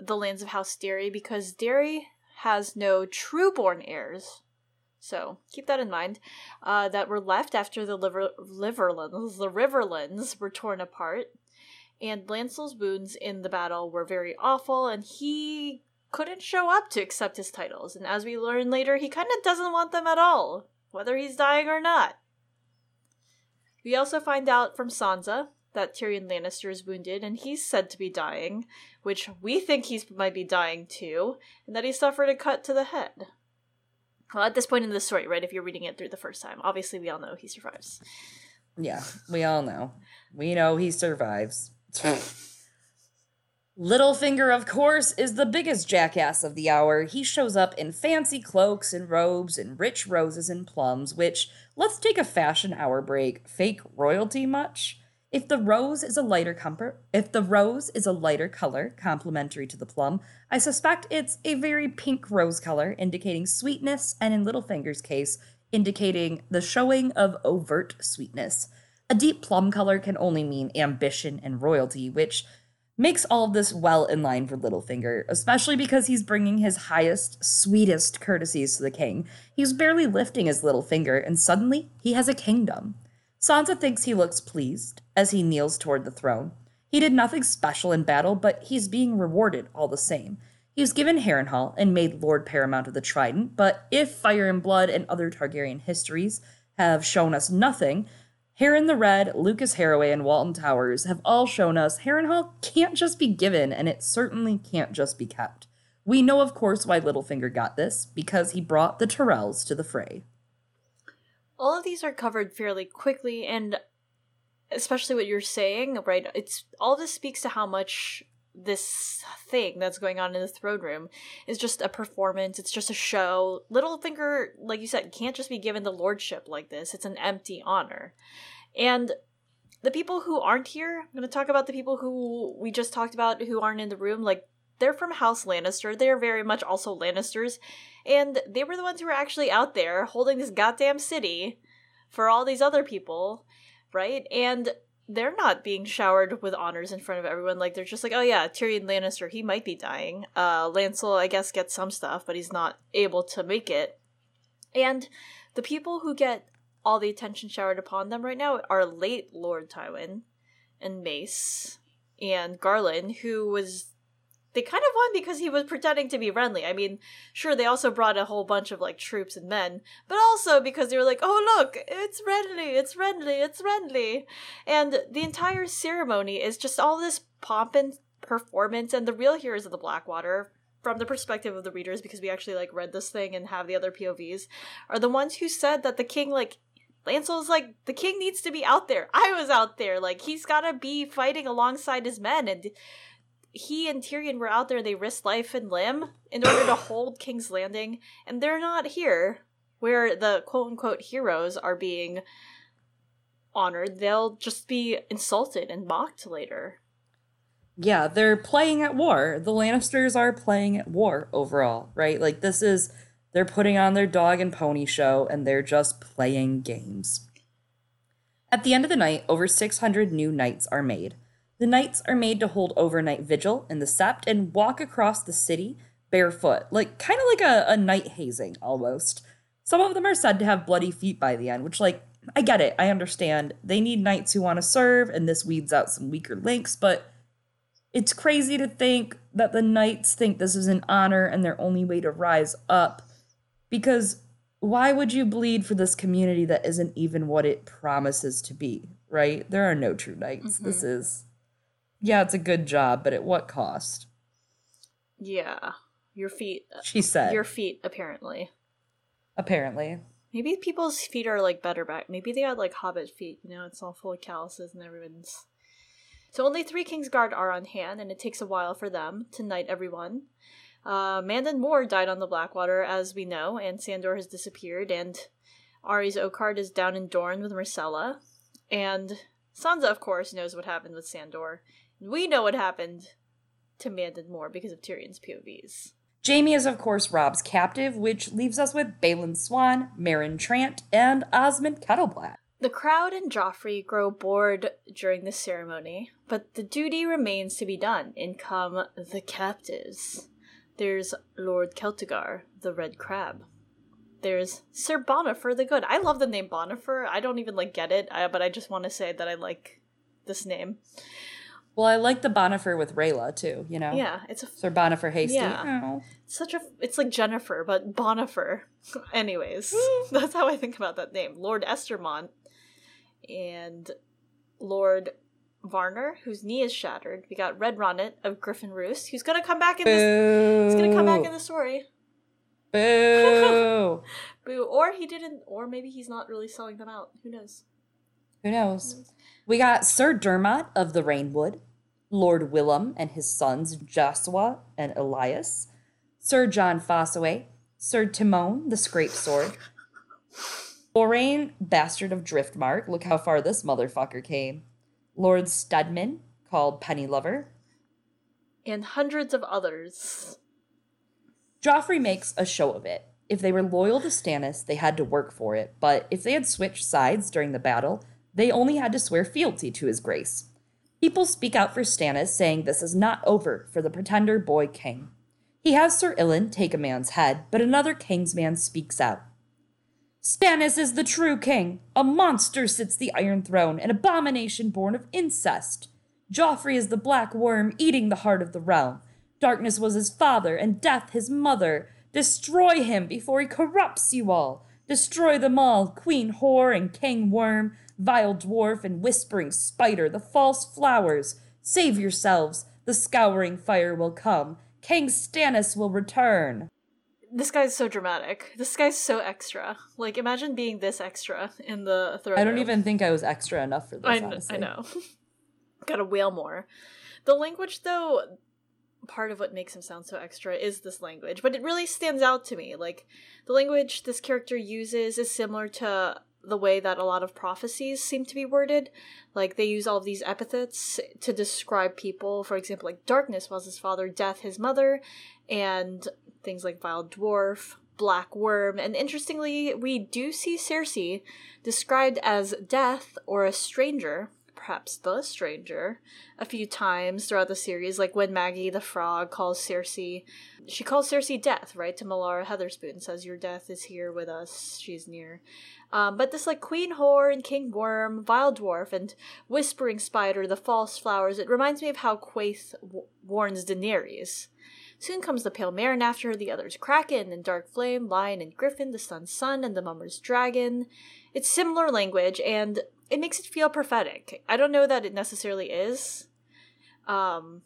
the lands of House Darry because Darry has no true-born heirs. So keep that in mind. Uh, that were left after the liver- Liverlands, the Riverlands were torn apart and Lancel's wounds in the battle were very awful, and he couldn't show up to accept his titles. And as we learn later, he kind of doesn't want them at all, whether he's dying or not. We also find out from Sansa that Tyrion Lannister is wounded, and he's said to be dying, which we think he might be dying too, and that he suffered a cut to the head. Well, at this point in the story, right, if you're reading it through the first time, obviously we all know he survives. Yeah, we all know. We know he survives. *laughs* Littlefinger, of course, is the biggest jackass of the hour. He shows up in fancy cloaks and robes and rich roses and plums, which, let's take a fashion hour break, fake royalty much? If the rose is a lighter comfort, if the rose is a lighter color, complementary to the plum, I suspect it's a very pink rose color, indicating sweetness, and in Littlefinger's case, indicating the showing of overt sweetness. A deep plum color can only mean ambition and royalty, which makes all of this well in line for Littlefinger, especially because he's bringing his highest, sweetest courtesies to the king. He's barely lifting his little finger, and suddenly he has a kingdom. Sansa thinks he looks pleased as he kneels toward the throne. He did nothing special in battle, but he's being rewarded all the same. He was given Harrenhal and made Lord Paramount of the Trident, but if Fire and Blood and other Targaryen histories have shown us nothing, Harren the Red, Lucas Harroway, and Walton Towers have all shown us Harrenhal can't just be given, and it certainly can't just be kept. We know, of course, why Littlefinger got this, because he brought the Tyrells to the fray. All of these are covered fairly quickly, and especially what you're saying, right? It's all this speaks to how much this thing that's going on in the throne room is just a performance. It's just a show. Littlefinger like you said can't just be given the lordship like this. It's an empty honor. And the people who aren't here i'm going to talk about the people who we just talked about who aren't in the room like they're from house lannister. They're very much also lannisters. And they were the ones who were actually out there holding this goddamn city for all these other people right? And they're not being showered with honors in front of everyone. Like they're just like, oh yeah, Tyrion Lannister, he might be dying. Uh, Lancel, I guess, gets some stuff, but he's not able to make it. And the people who get all the attention showered upon them right now are late Lord Tywin and Mace and Garlan, who was they kind of won because he was pretending to be Renly. I mean, sure, they also brought a whole bunch of like troops and men, but also because they were like, oh, look, it's Renly, it's Renly, it's Renly. And the entire ceremony is just all this pomp and performance, and the real heroes of the Blackwater, from the perspective of the readers, because we actually like read this thing and have the other POVs, are the ones who said that the king, like, Lancel's like, the king needs to be out there. I was out there. Like, he's gotta be fighting alongside his men. And he and Tyrion were out there. They risked life and limb in order to *coughs* hold King's Landing. And they're not here where the quote unquote heroes are being honored. They'll just be insulted and mocked later. Yeah, they're playing at war. The Lannisters are playing at war overall, right? Like, this is they're putting on their dog and pony show and they're just playing games. At the end of the night, over 600 new knights are made. The knights are made to hold overnight vigil in the sept and walk across the city barefoot, like kind of like a, a night hazing almost. Some of them are said to have bloody feet by the end, which, like, I get it. I understand. They need knights who want to serve, and this weeds out some weaker links, but it's crazy to think that the knights think this is an honor and their only way to rise up because why would you bleed for this community that isn't even what it promises to be, right? There are no true knights. Mm-hmm. This is, yeah, it's a good job, but at what cost? Yeah. Your feet. She said. Your feet, apparently. Apparently. Maybe people's feet are like better back. Maybe they had like hobbit feet, you know, it's all full of calluses and everyone's. So only three Kingsguard are on hand, and it takes a while for them to knight everyone. Uh, Mandon Moore died on the Blackwater, as we know, and Sandor has disappeared, and Arys Oakheart is down in Dorne with Myrcella. And Sansa, of course, knows what happened with Sandor. We know what happened to Mandon Moore because of Tyrion's POVs. Jaime is, of course, Robb's captive, which leaves us with Balon Swan, Meryn Trant, and Osmund Kettleblack. The crowd and Joffrey grow bored during the ceremony, but the duty remains to be done. In come the captives. There's Lord Celtigar, the Red Crab. There's Sir Bonifer the Good. I love the name Bonifer. I don't even like get it, but I just want to say that I like this name. Well, I like the Bonifer with Rayla too. You know. Yeah, it's a Sir Bonifer Hasty. Yeah, oh. such a. It's like Jennifer, but Bonifer. *laughs* Anyways, *laughs* that's how I think about that name. Lord Estermont and Lord Varner, whose knee is shattered. We got Red Ronnet of Griffin Roost, who's gonna come back in this. He's gonna come back in the story. Boo! Boo! *laughs* Or he didn't, or maybe he's not really selling them out. Who knows? Who knows? We got Sir Dermot of the Rainwood, Lord Willum and his sons Joshua and Elyas, Sir Jon Fossoway, Sir Timon the Scrape Sword, Lorraine, bastard of Driftmark. Look how far this motherfucker came. Lord Staedmon, called Pennylover, and hundreds of others. Joffrey makes a show of it. If they were loyal to Stannis, they had to work for it, but if they had switched sides during the battle, they only had to swear fealty to his grace. People speak out for Stannis, saying this is not over for the pretender boy king. He has Sir Ilyn take a man's head, but another king's man speaks out. Stannis is the true king. A monster sits the Iron Throne, an abomination born of incest. Joffrey is the black worm eating the heart of the realm. Darkness was his father, and death his mother. Destroy him before he corrupts you all. Destroy them all, Queen Whore and King Worm, vile dwarf and whispering spider, the false flowers. Save yourselves. The scouring fire will come. King Stannis will return this guy's so dramatic. This guy's so extra. Like, imagine being this extra in the throne. I don't room. even think I was extra enough for this. I, honestly. I know. *laughs* Gotta wail more. The language, though, part of what makes him sound so extra is this language, but it really stands out to me. Like, the language this character uses is similar to the way that a lot of prophecies seem to be worded. Like, they use all of these epithets to describe people. For example, like, darkness was his father, death his mother, and things like Vile Dwarf, Black Worm, and interestingly, we do see Cersei described as death or a stranger, perhaps the stranger, a few times throughout the series, like when Maggie the Frog calls Cersei. She calls Cersei death, right? To Melara Hetherspoon, says, Your death is here with us, she's near. Um, but this, like, Queen Whore and King Worm, Vile Dwarf, and Whispering Spider, the False Flowers, it reminds me of how Quaithe w- warns Daenerys Soon comes the Pale Mare, and after her the others Kraken and Dark Flame, Lion and Griffin, the Sun's Son, and the Mummer's Dragon. It's similar language, and it makes it feel prophetic. I don't know that it necessarily is. Um,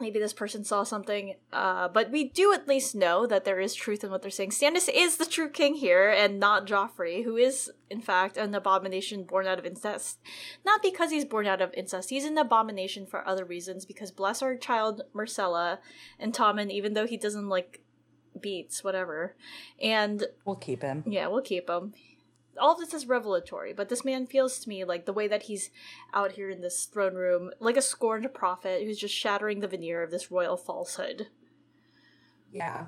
maybe this person saw something. Uh, but we do at least know that there is truth in what they're saying. Stannis is the true king here, and not Joffrey, who is in fact an abomination born out of incest. Not because he's born out of incest; he's an abomination for other reasons. Because bless our child Myrcella and Tommen, even though he doesn't like beats, whatever, and we'll keep him. Yeah, we'll keep him all of this is revelatory, but this man feels to me like the way that he's out here in this throne room, like a scorned prophet who's just shattering the veneer of this royal falsehood. Yeah.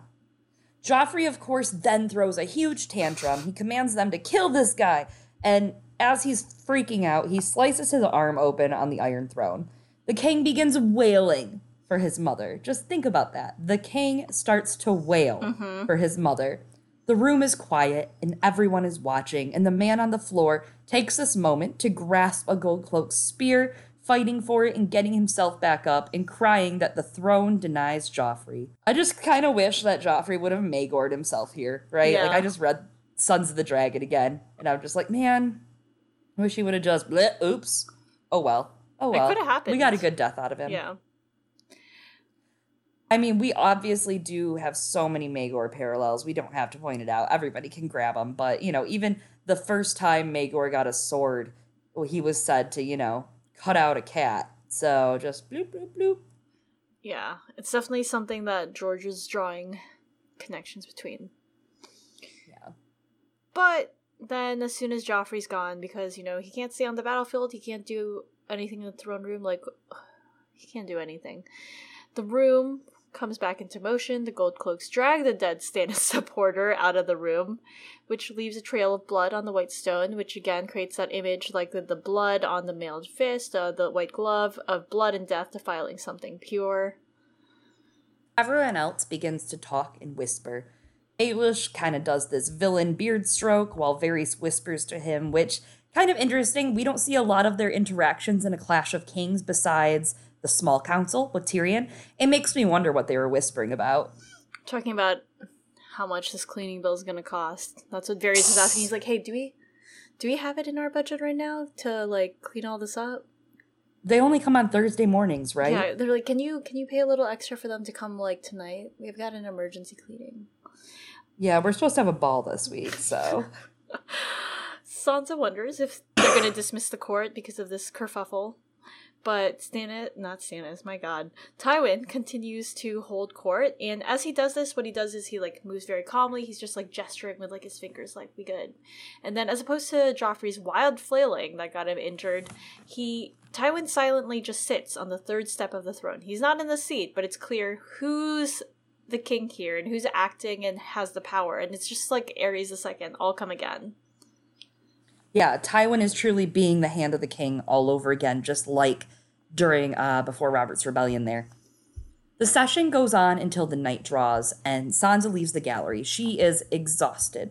Joffrey, of course, then throws a huge tantrum. He commands them to kill this guy, and as he's freaking out, he slices his arm open on the Iron Throne. The king begins wailing for his mother. Just think about that. The king starts to wail mm-hmm. for his mother. The room is quiet and everyone is watching, and the man on the floor takes this moment to grasp a gold cloak spear, fighting for it and getting himself back up and crying that the throne denies Joffrey. I just kind of wish that Joffrey would have Maegor'd himself here, right? Yeah. Like I just read Sons of the Dragon again, and I'm just like, man, I wish he would have just bleh, oops. Oh well. Oh well. It could have happened. We got a good death out of him. Yeah. I mean, we obviously do have so many Maegor parallels. We don't have to point it out. Everybody can grab them. But, you know, even the first time Maegor got a sword, he was said to, you know, cut out a cat. So just bloop, bloop, bloop. Yeah, it's definitely something that George is drawing connections between. Yeah. But then as soon as Joffrey's gone, because, you know, he can't stay on the battlefield, he can't do anything in the throne room, like, *sighs* he can't do anything. The room comes back into motion. The gold cloaks drag the dead Stannis supporter out of the room, which leaves a trail of blood on the white stone, which again creates that image like the, the blood on the mailed fist, uh, the white glove of blood and death defiling something pure. Everyone else begins to talk and whisper. Baelish kind of does this villain beard stroke while Varys whispers to him, which kind of interesting. We don't see a lot of their interactions in A Clash of Kings besides the small council with Tyrion. It makes me wonder what they were whispering about. Talking about how much this cleaning bill is going to cost. That's what Varys is asking. He's like, "Hey, do we do we have it in our budget right now to like clean all this up?" They only come on Thursday mornings, right? Yeah, they're like, "Can you can you pay a little extra for them to come like tonight? We've got an emergency cleaning." Yeah, we're supposed to have a ball this week, so *laughs* Sansa wonders if they're going to dismiss the court because of this kerfuffle. But Stannis, not Stannis, my god, Tywin continues to hold court, and as he does this, what he does is he like moves very calmly. He's just like gesturing with like his fingers, like "we good." And then, as opposed to Joffrey's wild flailing that got him injured, he Tywin silently just sits on the third step of the throne. He's not in the seat, but it's clear who's the king here and who's acting and has the power, and it's just like Aerys the second, all come again. Yeah, Tywin is truly being the hand of the king all over again, just like during uh, before Robert's rebellion there. The session goes on until the night draws, and Sansa leaves the gallery. She is exhausted.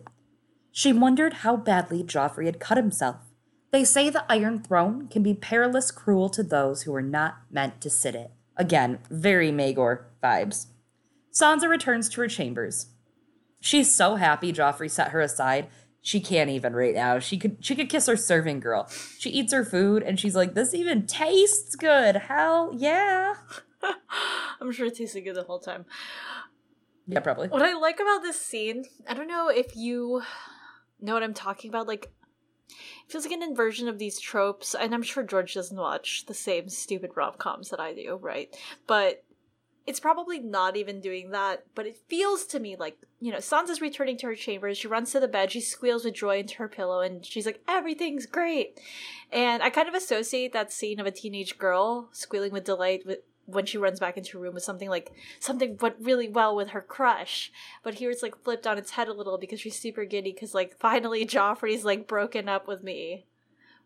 She wondered how badly Joffrey had cut himself. They say the Iron Throne can be perilous cruel to those who are not meant to sit it. Again, very Maegor vibes. Sansa returns to her chambers. She's so happy Joffrey set her aside she can't even right now. She could she could kiss her serving girl. She eats her food and she's like, "This even tastes good." Hell yeah! *laughs* I'm sure it tasted good the whole time. Yeah, probably. What I like about this scene, I don't know if you know what I'm talking about. Like, it feels like an inversion of these tropes, and I'm sure George doesn't watch the same stupid rom coms that I do, right? But it's probably not even doing that, but it feels to me like, you know, Sansa's returning to her chambers. She runs to the bed, she squeals with joy into her pillow, and she's like, everything's great. And I kind of associate that scene of a teenage girl squealing with delight with, when she runs back into her room with something like something went really well with her crush. But here it's like flipped on its head a little because she's super giddy because like finally *laughs* Joffrey's like broken up with me.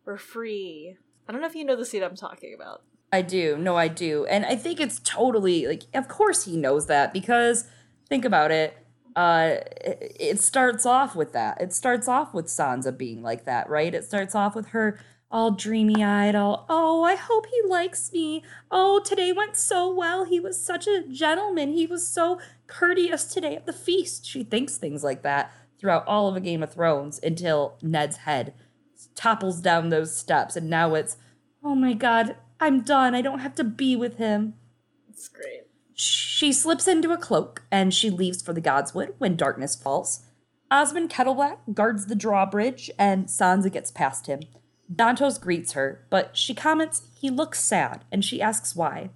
We're free. I don't know if you know the scene I'm talking about. I do. No, I do. And I think it's totally like of course he knows that because think about it. Uh it, it starts off with that. It starts off with Sansa being like that, right? It starts off with her all dreamy eyed, all, oh, I hope he likes me. Oh, today went so well. He was such a gentleman. He was so courteous today at the feast. She thinks things like that throughout all of a Game of Thrones until Ned's head topples down those steps. And now it's, oh my God, I'm done. I don't have to be with him. It's great. She slips into a cloak and she leaves for the Godswood when darkness falls. Osmund Kettleblack guards the drawbridge and Sansa gets past him. Dantos greets her, but she comments he looks sad and she asks why.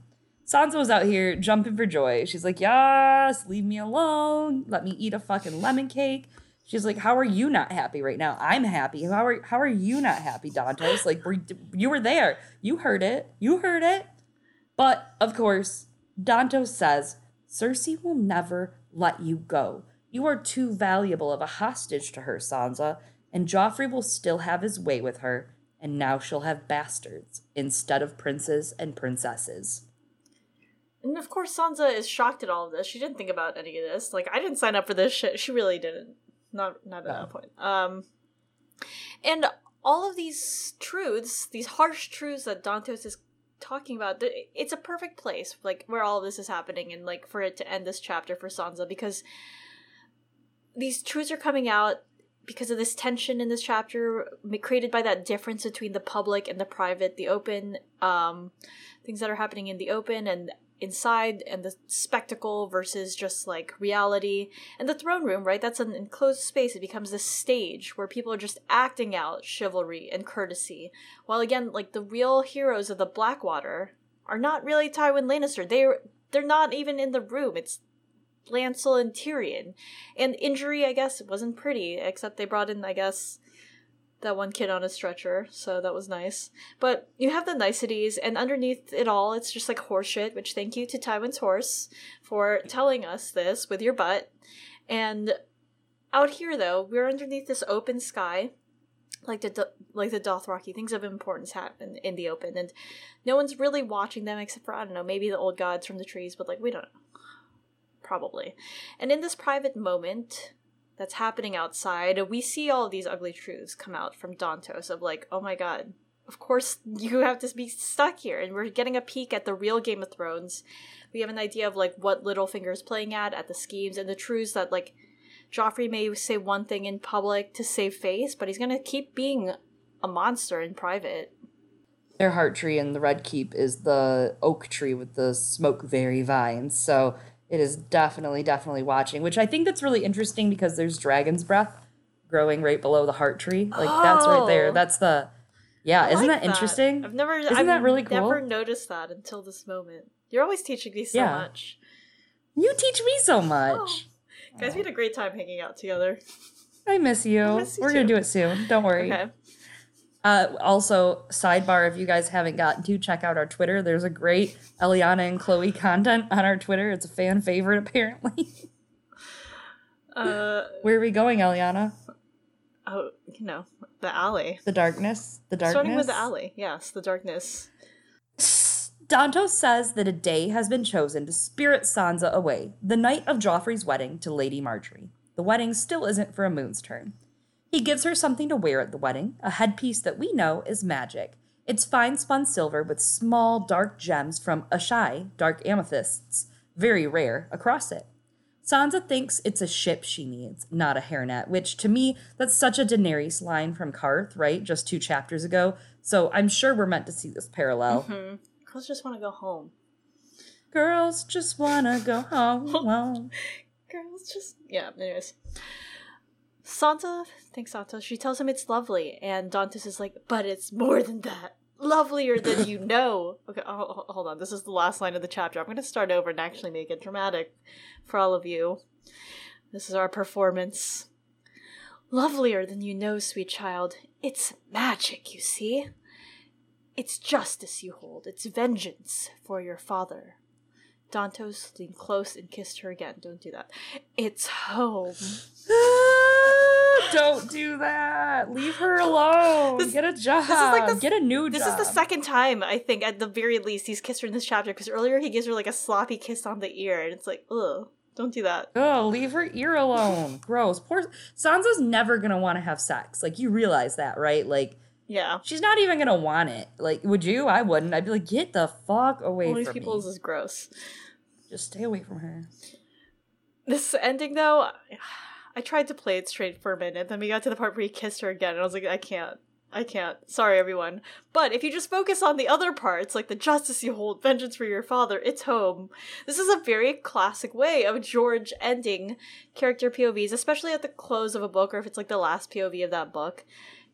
Sansa was out here jumping for joy. She's like, Yes, leave me alone. Let me eat a fucking lemon cake. She's like, How are you not happy right now? I'm happy. How are how are you not happy, Dantos? Like, were, you were there. You heard it. You heard it. But of course, Dantos says, Cersei will never let you go. You are too valuable of a hostage to her, Sansa, and Joffrey will still have his way with her, and now she'll have bastards instead of princes and princesses. And of course, Sansa is shocked at all of this. She didn't think about any of this. Like, I didn't sign up for this shit. She really didn't. Not, not at no. that point. Um, and all of these truths, these harsh truths that Dantos is talking about it's a perfect place like where all this is happening and like for it to end this chapter for Sansa because these truths are coming out because of this tension in this chapter created by that difference between the public and the private the open um things that are happening in the open and inside and the spectacle versus just like reality. And the throne room right? That's an enclosed space. It becomes this stage where people are just acting out chivalry and courtesy. While again like the real heroes of the blackwater are not really tywin lannister. They're they're not even in the room. It's lancel and tyrion. And injury i guess wasn't pretty except they brought in i guess that one kid on a stretcher, so that was nice. But you have the niceties, and underneath it all, it's just like horseshit, which thank you to Tywin's horse for telling us this with your butt. And out here, though, we're underneath this open sky, like the like the Dothraki. Things of importance happen in the open, and no one's really watching them except for I don't know, maybe the old gods from the trees, but like we don't know. Probably. And in this private moment, that's happening outside, we see all these ugly truths come out from Dantos of like, oh my god, of course you have to be stuck here. And we're getting a peek at the real Game of Thrones. We have an idea of like what Littlefinger's playing at, at the schemes, and the truths that like Joffrey may say one thing in public to save face, but he's gonna keep being a monster in private. Their heart tree in the Red Keep is the oak tree with the smokeberry vines. So it is definitely, definitely watching, which I think that's really interesting because there's dragon's breath growing right below the heart tree. Like oh. that's right there. Oh. That's the yeah, I isn't like that, interesting? I've never isn't I've that really cool? Never noticed that until this moment. You're always teaching me so yeah. much. You teach me so oh. much. Oh. Guys, we had a great time hanging out together. I miss you. I miss you We're too. gonna do it soon. Don't worry. Okay. Uh, also, sidebar, if you guys haven't gotten to, check out our Twitter. There's a great Eliana and Chloe content on our Twitter. It's a fan favorite, *laughs* apparently. uh, Where are we going, Eliana? Oh, you know, the alley. The darkness. The darkness. Starting with the alley. Yes, the darkness. Dantos says that a day has been chosen to spirit Sansa away, the night of Joffrey's wedding to Lady Margaery. The wedding still isn't for a moon's turn. He gives her something to wear at the wedding, a headpiece that we know is magic. It's fine spun silver with small dark gems from Asshai, dark amethysts, very rare, across it. Sansa thinks it's a ship she needs, not a hairnet, which to me, that's such a Daenerys line from Qarth, right? Just two chapters ago. So I'm sure we're meant to see this parallel. Mm-hmm. Girls just want to go home. Girls just want to go home. *laughs* Girls just. Yeah, anyways. Sansa thanks Sansa. She tells him it's lovely, and Dantos is like, "But it's more than that. Lovelier than you *laughs* know." Okay, oh, oh, oh, hold on. This is the last line of the chapter. I'm going to start over and actually make it dramatic for all of you. This is our performance. Lovelier than you know, sweet child. It's magic, you see. It's justice you hold. It's vengeance for your father. Dantos leaned close and kissed her again. Don't do that. It's home. *laughs* Don't do that. Leave her alone. This, Get a job. This is Like the, Get a new this job. This is the second time, I think, at the very least, he's kissed her in this chapter because earlier he gives her like a sloppy kiss on the ear, and it's like, ugh. Don't do that. Oh, leave her ear alone. *laughs* Gross. Poor Sansa's never gonna want to have sex. Like you realize that, right? Like yeah. She's not even gonna want it. Like, would you? I wouldn't. I'd be like, get the fuck away All these from people me. is gross. Just stay away from her. This ending though, I tried to play it straight for a minute. Then we got to the part where he kissed her again, and I was like, I can't. I can't. Sorry, everyone. But if you just focus on the other parts, like the justice you hold, vengeance for your father, it's home. This is a very classic way of George ending character POVs, especially at the close of a book or if it's like the last POV of that book.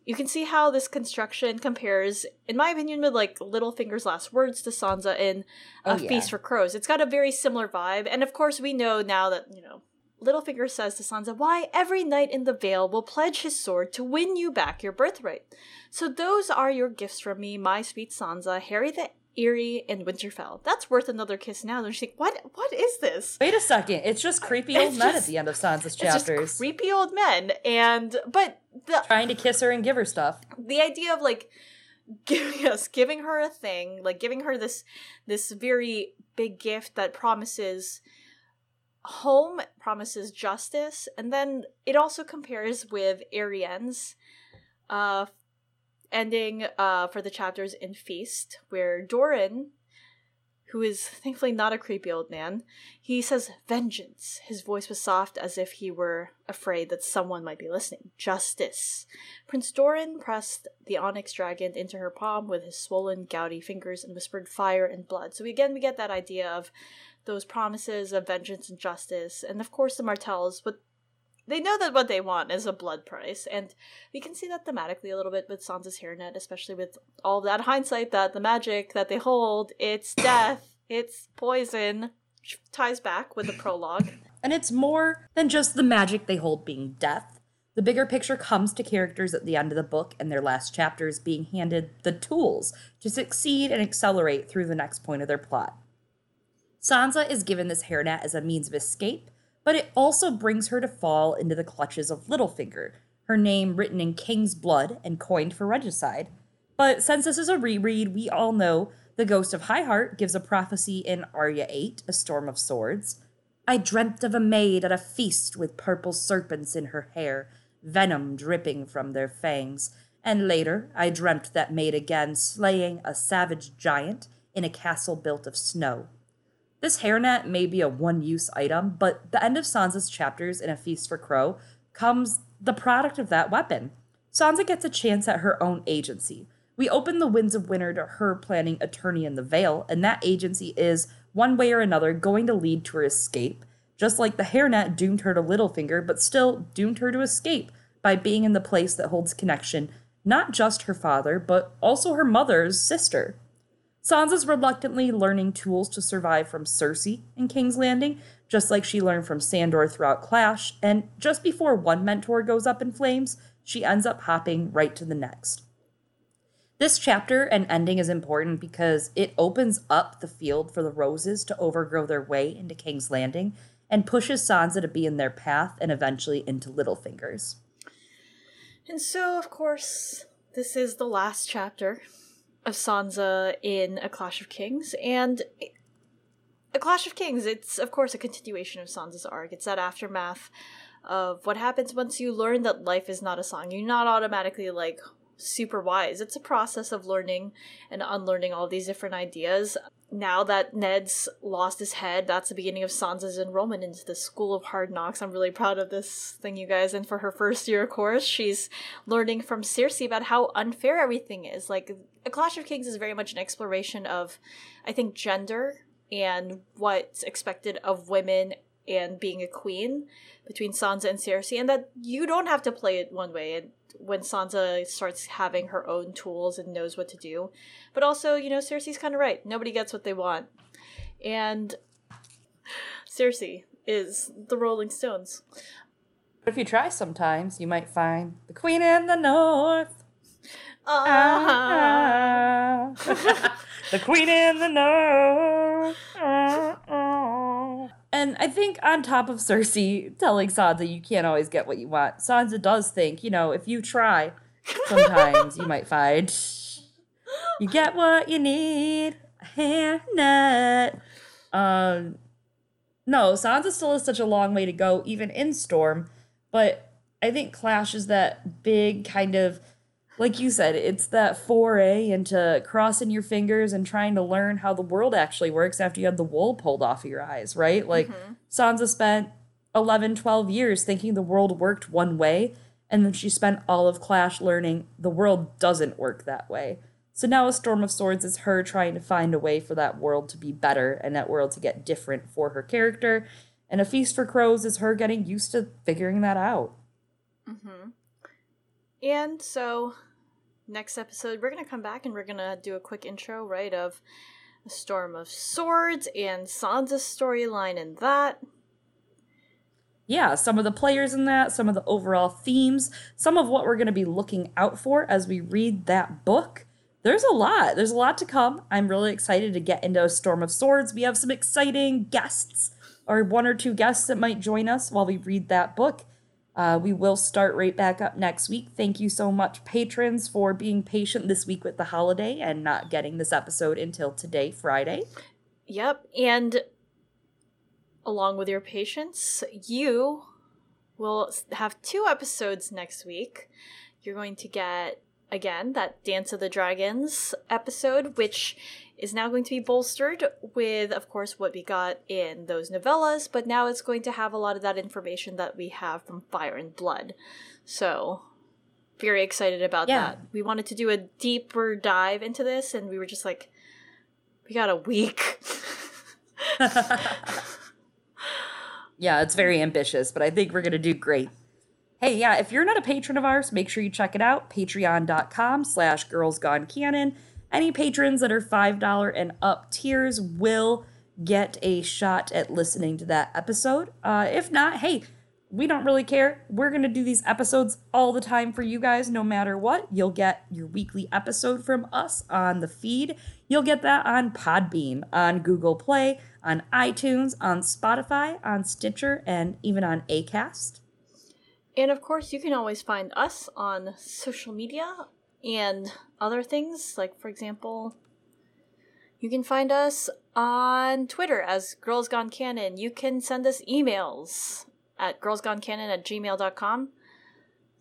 You can see how this construction compares, in my opinion, with like Littlefinger's last words to Sansa in A Oh, yeah. Feast for Crows. It's got a very similar vibe, and of course, we know now that, you know, Littlefinger says to Sansa, Why, every knight in the Vale will pledge his sword to win you back your birthright. So those are your gifts from me, my sweet Sansa, Harry the Eyrie, and Winterfell. That's worth another kiss now. And she's like, What what is this? Wait a second. It's just creepy old It's men just- at the end of Sansa's It's chapters. just creepy old men. And but the trying to kiss her and give her stuff. the idea of like *laughs* giving us giving her a thing like giving her this this very big gift that promises home promises justice and then it also compares with arianne's uh ending uh for the chapters in feast where doran who is thankfully not a creepy old man he says vengeance his voice was soft as if he were afraid that someone might be listening justice Prince Doran pressed the onyx dragon into her palm with his swollen, gouty fingers and whispered fire and blood. So again, we get that idea of those promises of vengeance and justice. And of course, the Martells, but they know that what they want is a blood price. And we can see that thematically a little bit with Sansa's hairnet, especially with all that hindsight that the magic that they hold, it's *coughs* death, it's poison, which ties back with the prologue. *coughs* And it's more than just the magic they hold being death. The bigger picture comes to characters at the end of the book and their last chapters being handed the tools to succeed and accelerate through the next point of their plot. Sansa is given this hairnet as a means of escape, but it also brings her to fall into the clutches of Littlefinger, her name written in King's blood and coined for regicide. But since this is a reread, we all know the Ghost of Highheart gives a prophecy in Arya 8, A Storm of Swords. I dreamt of a maid at a feast with purple serpents in her hair, venom dripping from their fangs. And later, I dreamt that maid again slaying a savage giant in a castle built of snow. This hairnet may be a one use item, but the end of Sansa's chapters in A Feast for Crow comes the product of that weapon. Sansa gets a chance at her own agency. We open the Winds of Winter to her planning attorney in the Vale, and that agency is, one way or another, going to lead to her escape, just like the hairnet doomed her to Littlefinger, but still doomed her to escape by being in the place that holds connection, not just her father, but also her mother's sister. Sansa's reluctantly learning tools to survive from Cersei in King's Landing, just like she learned from Sandor throughout Clash, and just before one mentor goes up in flames, she ends up hopping right to the next. This chapter and ending is important because it opens up the field for the roses to overgrow their way into King's Landing and pushes Sansa to be in their path and eventually into Littlefinger's. And so, of course, this is the last chapter of Sansa in A Clash of Kings, and A Clash of Kings, it's of course a continuation of Sansa's arc. It's that aftermath of what happens once you learn that life is not a song. You're not automatically like super wise. It's a process of learning and unlearning all these different ideas. Now that Ned's lost his head, that's the beginning of Sansa's enrollment into the School of Hard Knocks. I'm really proud of this thing, you guys. And for her first year of course, she's learning from Cersei about how unfair everything is. Like, A Clash of Kings is very much an exploration of, I think, gender and what's expected of women and being a queen between Sansa and Cersei, and that you don't have to play it one way. And when Sansa starts having her own tools and knows what to do, but also, you know, Cersei's kind of right. Nobody gets what they want, and Cersei is the Rolling Stones. But if you try sometimes, you might find the Queen in the North. Ah. *laughs* the Queen in the North. Ah, ah. And I think on top of Cersei telling Sansa you can't always get what you want, Sansa does think, you know, if you try, sometimes you might find you get what you need. Hairnet. Um, no, Sansa still has such a long way to go, even in Storm. But I think Clash is that big kind of, like you said, it's that foray into crossing your fingers and trying to learn how the world actually works after you had the wool pulled off of your eyes, right? Like Sansa spent 11, 12 years thinking the world worked one way. And then she spent all of Clash learning the world doesn't work that way. So now A Storm of Swords is her trying to find a way for that world to be better and that world to get different for her character. And A Feast for Crows is her getting used to figuring that out. Mm-hmm. And so, next episode, we're going to come back and we're going to do a quick intro, right, of A Storm of Swords and Sansa's storyline and that yeah, some of the players in that, some of the overall themes, some of what we're going to be looking out for as we read that book. There's a lot. There's a lot to come. I'm really excited to get into Storm of Swords. We have some exciting guests, or one or two guests that might join us while we read that book. Uh, we will start right back up next week. Thank you so much, patrons, for being patient this week with the holiday and not getting this episode until today, Friday. Yep. And along with your patience, you will have two episodes next week. You're going to get, again, that Dance of the Dragons episode, which is now going to be bolstered with, of course, what we got in those novellas, but now it's going to have a lot of that information that we have from Fire and Blood. So, very excited about yeah. that. We wanted to do a deeper dive into this, and we were just like, we got a week. *laughs* yeah, it's very ambitious, but I think we're going to do great. Hey, yeah, if you're not a patron of ours, make sure you check it out, patreon.com slash girls gone canon. Any patrons that are $5 and up tiers will get a shot at listening to that episode. Uh, if not, hey, we don't really care. We're going to do these episodes all the time for you guys, no matter what. You'll get your weekly episode from us on the feed. You'll get that on Podbean, on Google Play, on iTunes, on Spotify, on Stitcher, and even on ACAST. And of course, you can always find us on social media and other things. Like, for example, you can find us on Twitter as Girls Gone Canon. You can send us emails at girlsgonecanon at gmail.com.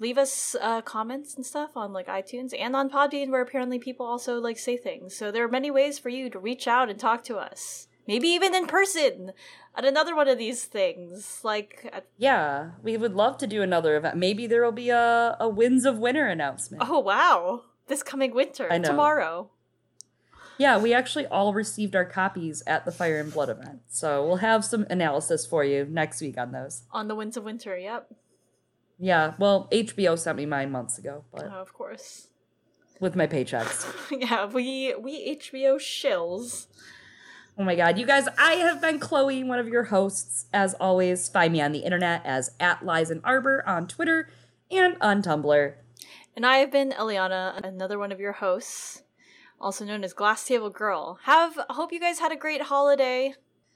Leave us uh, comments and stuff on like iTunes and on Podbean, where apparently people also like say things. So there are many ways for you to reach out and talk to us maybe even in person at another one of these things. Like, at- yeah, we would love to do another event. Maybe there will be a, a Winds of Winter announcement. Oh, wow. This coming winter, tomorrow. Yeah, we actually all received our copies at the Fire and Blood event. So we'll have some analysis for you next week on those. On the Winds of Winter, yep. Yeah, well, HBO sent me mine months ago, but oh, of course. With my paychecks. *laughs* yeah, we we HBO shills. Oh my God. You guys, I have been Chloe, one of your hosts. As always, find me on the internet as at Lies and Arbor on Twitter and on Tumblr. And I have been Eliana, another one of your hosts, also known as Glass Table Girl. Have hope you guys had a great holiday.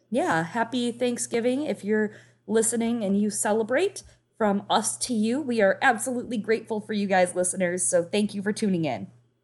Yeah, happy Thanksgiving if you're listening and you celebrate. From us to you, we are absolutely grateful for you guys, listeners. So thank you for tuning in.